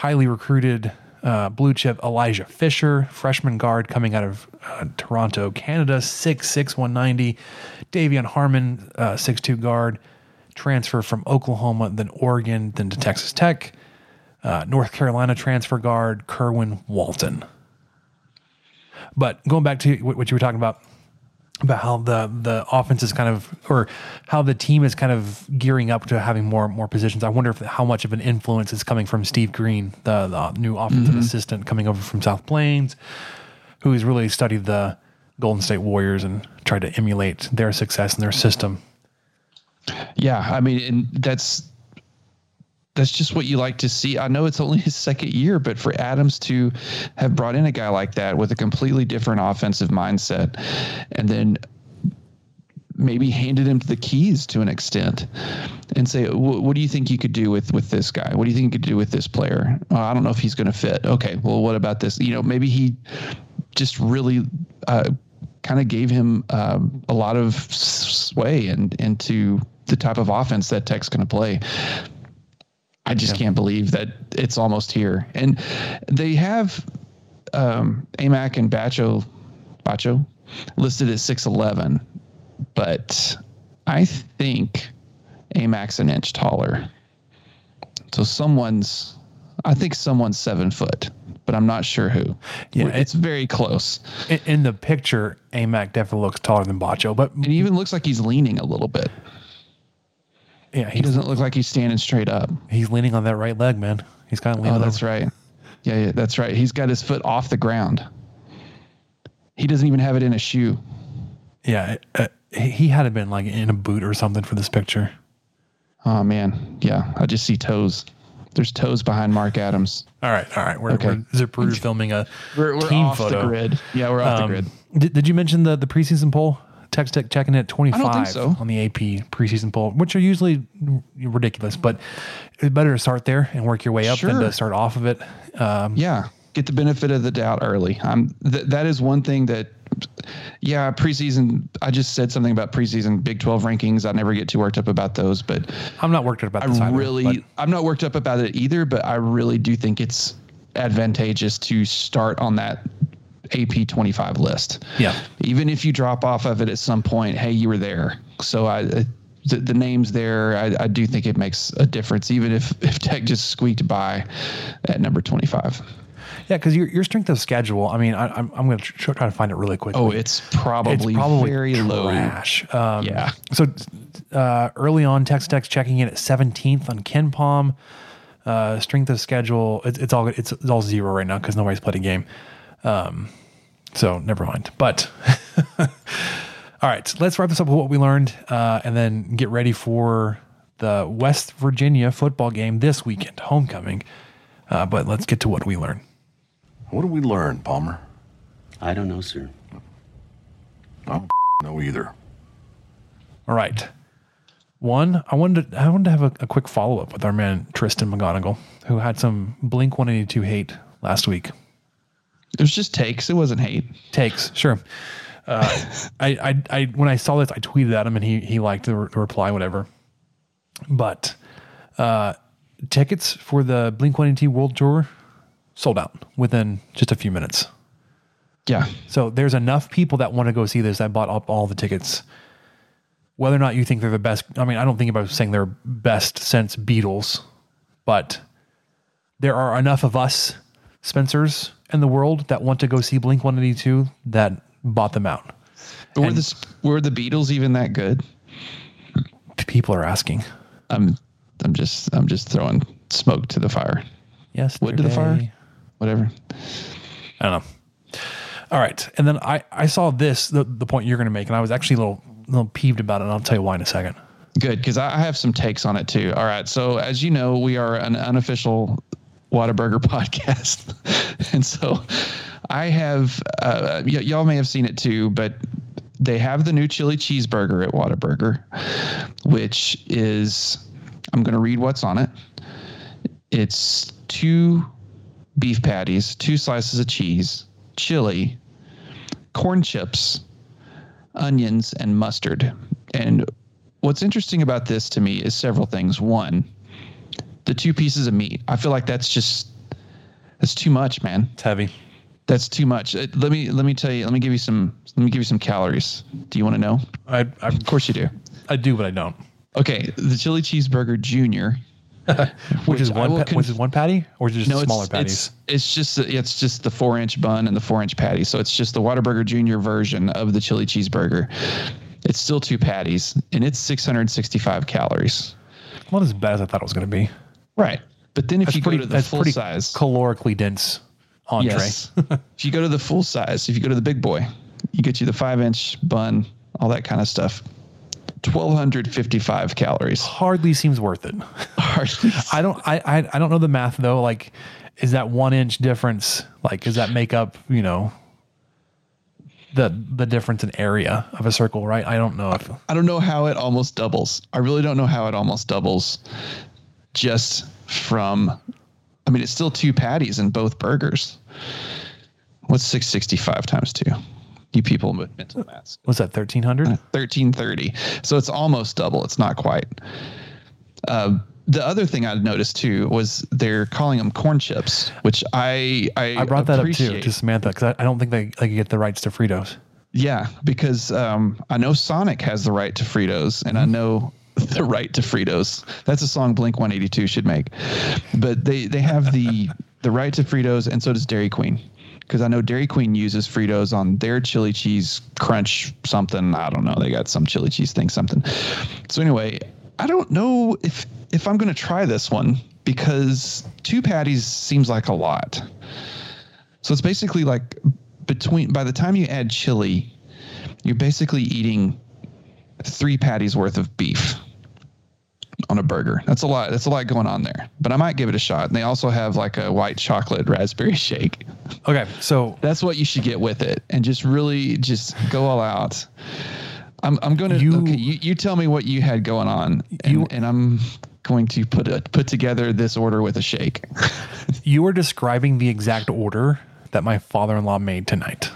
highly recruited uh, blue chip Elijah Fisher, freshman guard coming out of uh, Toronto, Canada, 6'6, 190. De'Vion Harmon, uh, 6'2 guard, transfer from Oklahoma, then Oregon, then to Texas Tech. Uh, North Carolina transfer guard, Kerwin Walton. But going back to what you were talking about, about how the the offense is kind of or how the team is kind of gearing up to having more more positions. I wonder if how much of an influence is coming from Steve Green, the, the new offensive mm-hmm. assistant coming over from South Plains, who has really studied the Golden State Warriors and tried to emulate their success and their system. Yeah, I mean, and that's that's just what you like to see. I know it's only his second year, but for Adams to have brought in a guy like that with a completely different offensive mindset, and then maybe handed him the keys to an extent and say, what do you think you could do with, with this guy? What do you think you could do with this player? Uh, I don't know if he's going to fit. Okay. Well, what about this? You know, maybe he just really, uh, kind of gave him um, a lot of sway and into the type of offense that Tech's going to play. I just yeah. can't believe that it's almost here. And they have um, Aimaq and Batcho, Batcho listed at 6'11, but I think Aimaq's an inch taller. So someone's, I think someone's seven foot, but I'm not sure who. Yeah, it's very close. In, in the picture, Aimaq definitely looks taller than Batcho, but it even looks like he's leaning a little bit. Yeah, he doesn't look like he's standing straight up. He's leaning on that right leg, man. He's kind of leaning. Oh, that's over. right. Yeah, yeah, that's right. He's got his foot off the ground. He doesn't even have it in a shoe. Yeah, uh, he had it been like in a boot or something for this picture. Oh man, yeah. I just see toes. There's toes behind Mark Adams. All right, all right. We're, okay. we're Zipper filming a we're, we're team off photo. the grid. Yeah, we're off um, the grid. Did, did you mention the the preseason poll? Tex Tech checking at 25 so. on the AP preseason poll, which are usually ridiculous, but it's better to start there and work your way up sure. than to start off of it. Um, yeah, get the benefit of the doubt early. Um, th- that is one thing that, yeah, preseason. I just said something about preseason Big 12 rankings. I never get too worked up about those, but I'm not worked up about. I really, either, I'm not worked up about it either. But I really do think it's advantageous to start on that AP 25 list. Yeah. Even if you drop off of it at some point, hey, you were there. So I, the, the names there, I, I do think it makes a difference, even if, if Tech just squeaked by at number 25. Yeah, because your, your strength of schedule, I mean, I, am I'm, I'm going to try to find it really quickly. Oh, it's probably, it's probably very trash. low. Um, yeah. So uh, early on, Texas Tech's checking in at 17th on KenPom. Uh, strength of schedule, it, it's all it's, it's all zero right now because nobody's played a game. Um, so never mind. But all right, let's wrap this up with what we learned, uh, and then get ready for the West Virginia football game this weekend, homecoming. Uh, but let's get to what we learned. What did we learn, Palmer? I don't know, sir. I don't know either. All right. One, I wanted to, I wanted to have a, a quick follow up with our man Tristan McGonigal, who had some Blink 182 hate last week. It was just takes. It wasn't hate. Takes, sure. Uh, I, I, I, when I saw this, I tweeted at him and he, he liked the, re- the reply, whatever. But, uh, tickets for the Blink 182 World Tour sold out within just a few minutes. Yeah. So there's enough people that want to go see this that bought up all the tickets. Whether or not you think they're the best, I mean, I don't think about saying they're best since Beatles, but there are enough of us, Spencers, in the world that want to go see Blink 182 that bought them out. But were the, were the Beatles even that good? People are asking. I'm I'm just I'm just throwing smoke to the fire. Yes. Wood to the fire. Whatever. I don't know. All right, and then I I saw this the the point you're going to make, and I was actually a little a little peeved about it. and I'll tell you why in a second. Good, because I have some takes on it too. All right, so as you know, we are an unofficial Whataburger podcast. and so I have, uh, y- y'all may have seen it too, but they have the new chili cheeseburger at Whataburger, which is, I'm going to read what's on it. It's two beef patties, two slices of cheese, chili, corn chips, onions, and mustard. And what's interesting about this to me is several things. One, the two pieces of meat. I feel like that's just that's too much, man. It's heavy. That's too much. Uh, let me let me tell you. Let me give you some. Let me give you some calories. Do you want to know? I, I of course you do. I do, but I don't. Okay, the chili cheeseburger junior, which, which, is one, pa- conf- which is one patty, or is it just no, smaller it's, patties? It's, it's just it's just the four inch bun and the four inch patty. So it's just the Whataburger Junior version of the chili cheeseburger. It's still two patties, and it's 665 calories. Not as bad as I thought it was going to be. Right. But then if that's you pretty, go to the full size, calorically dense entree. Yes. if you go to the full size, if you go to the big boy, you get you the five inch bun, all that kind of stuff. 1255 calories. Hardly seems worth it. Hardly. I don't I, I I don't know the math though. Like, is that one inch difference? Like, does that make up? You know, the the difference in area of a circle, right? I don't know if I don't know how it almost doubles. I really don't know how it almost doubles just from I mean it's still two patties in both burgers. What's 665 times 2? You people with mental maths. was that thirteen hundred. 1330. So it's almost double. It's not quite. Uh, the other thing I noticed too was they're calling them corn chips, which I I, I brought that up too to Samantha because I, I don't think they they could get the rights to Fritos. Yeah, because um, I know Sonic has the right to Fritos, and I know the right to Fritos. That's a song Blink 182 should make. But they they have the the right to Fritos, and so does Dairy Queen. Because I know Dairy Queen uses Fritos on their chili cheese crunch something. I don't know. They got some chili cheese thing something. So anyway, I don't know if if I'm going to try this one because two patties seems like a lot. So it's basically like between by the time you add chili, you're basically eating three patties worth of beef on a burger. That's a lot. That's a lot going on there. But I might give it a shot. And they also have like a white chocolate raspberry shake. Okay, so That's what you should get with it, and just really just go all out. I'm I'm going to You- okay. You, you tell me what you had going on, and, You- and I'm going to put a, put together this order with a shake. you were describing the exact order that my father in law made tonight.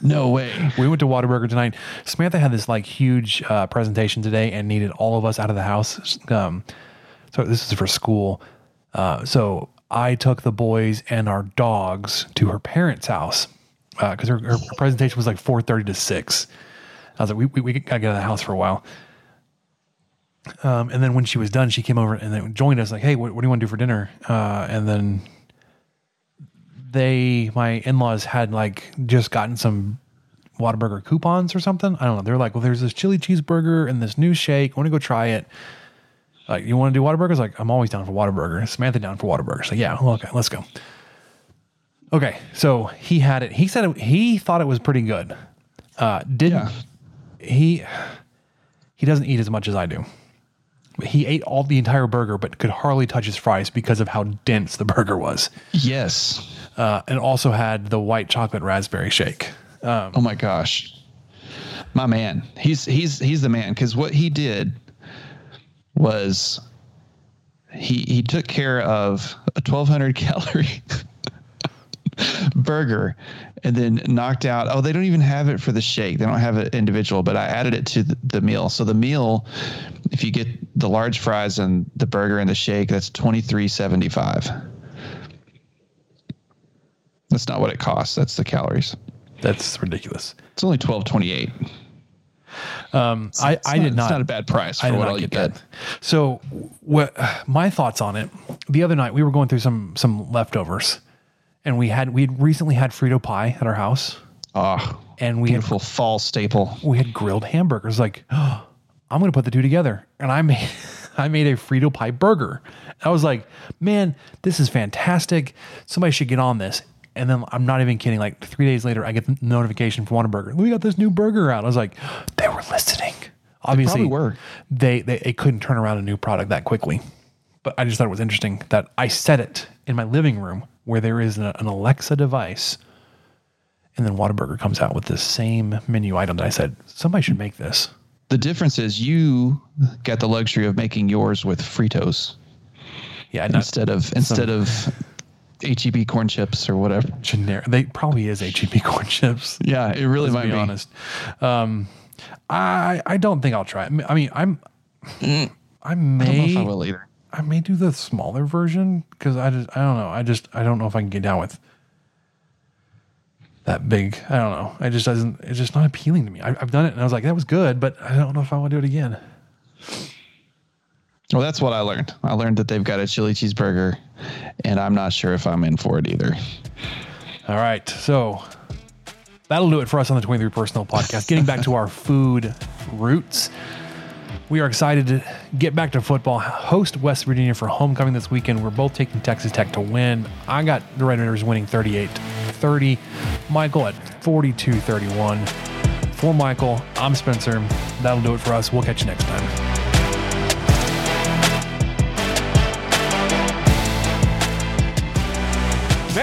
No way. We went to Whataburger tonight. Samantha had this like huge uh, presentation today and needed all of us out of the house. Um, so this is for school. Uh, so I took the boys and our dogs to her parents' house because her, her presentation was like four thirty to six. I was like, we, we, we gotta get out of the house for a while. Um, and then when she was done, she came over and then joined us. Like, hey, what, what do you want to do for dinner? Uh, and then they, my in-laws, had like just gotten some Whataburger coupons or something. I don't know. They're like, well, there's this chili cheeseburger and this new shake. I want to go try it. Like, you want to do Whataburgers? Like, I'm always down for Whataburger. Samantha down for Whataburger. So yeah, okay, let's go. Okay, so he had it. He said it, he thought it was pretty good. Uh, didn't Yeah. he? He doesn't eat as much as I do. He ate all the entire burger, but could hardly touch his fries because of how dense the burger was. Yes. Uh, and also had the white chocolate raspberry shake. Oh my gosh. My man. He's he's he's the man cuz what he did was he he took care of a 1200 calorie burger and then knocked out oh they don't even have it for the shake they don't have it individual but i added it to the meal so the meal if you get the large fries and the burger and the shake that's 23.75 that's not what it costs that's the calories That's ridiculous. it's only twelve twenty eight. Um, I, I not- did not. It's not a bad price I for what all get that. So, what my thoughts on it? The other night we were going through some some leftovers, and we had we had recently had Frito pie at our house, Oh, and we had beautiful fall staple. we had grilled hamburgers. Like, oh, I'm going to put the two together, and I made I made a Frito pie burger. I was like, man, this is fantastic. Somebody should get on this. And then I'm not even kidding. Like three days later, I get the notification from Whataburger. We got this new burger out. I was like, they were listening. Obviously, probably were. They, they they couldn't turn around a new product that quickly. But I just thought it was interesting that I said it in my living room where there is an, an Alexa device and then Whataburger comes out with the same menu item that I said, somebody should make this. The difference is you got the luxury of making yours with Fritos Yeah, instead of instead of HEB corn chips or whatever. generic. They probably is HEB corn chips. Yeah, it really might be be. honest. Um, I I don't think I'll try it. I mean, I'm I I know may if I will either. I may do the smaller version because I just I don't know. I just I don't know if I can get down with that big. I don't know. It just doesn't. It's just not appealing to me. I, I've done it and I was like, that was good, but I don't know if I want to do it again. Well, that's what I learned. I learned that they've got a chili cheeseburger, and I'm not sure if I'm in for it either. All right. So that'll do it for us on the 23 Personnel Podcast. Getting back to our food roots. We are excited to get back to football, host West Virginia for homecoming this weekend. We're both taking Texas Tech to win. I got the Red Raiders winning 38 30, Michael at 42 31. For Michael, I'm Spencer. That'll do it for us. We'll catch you next time.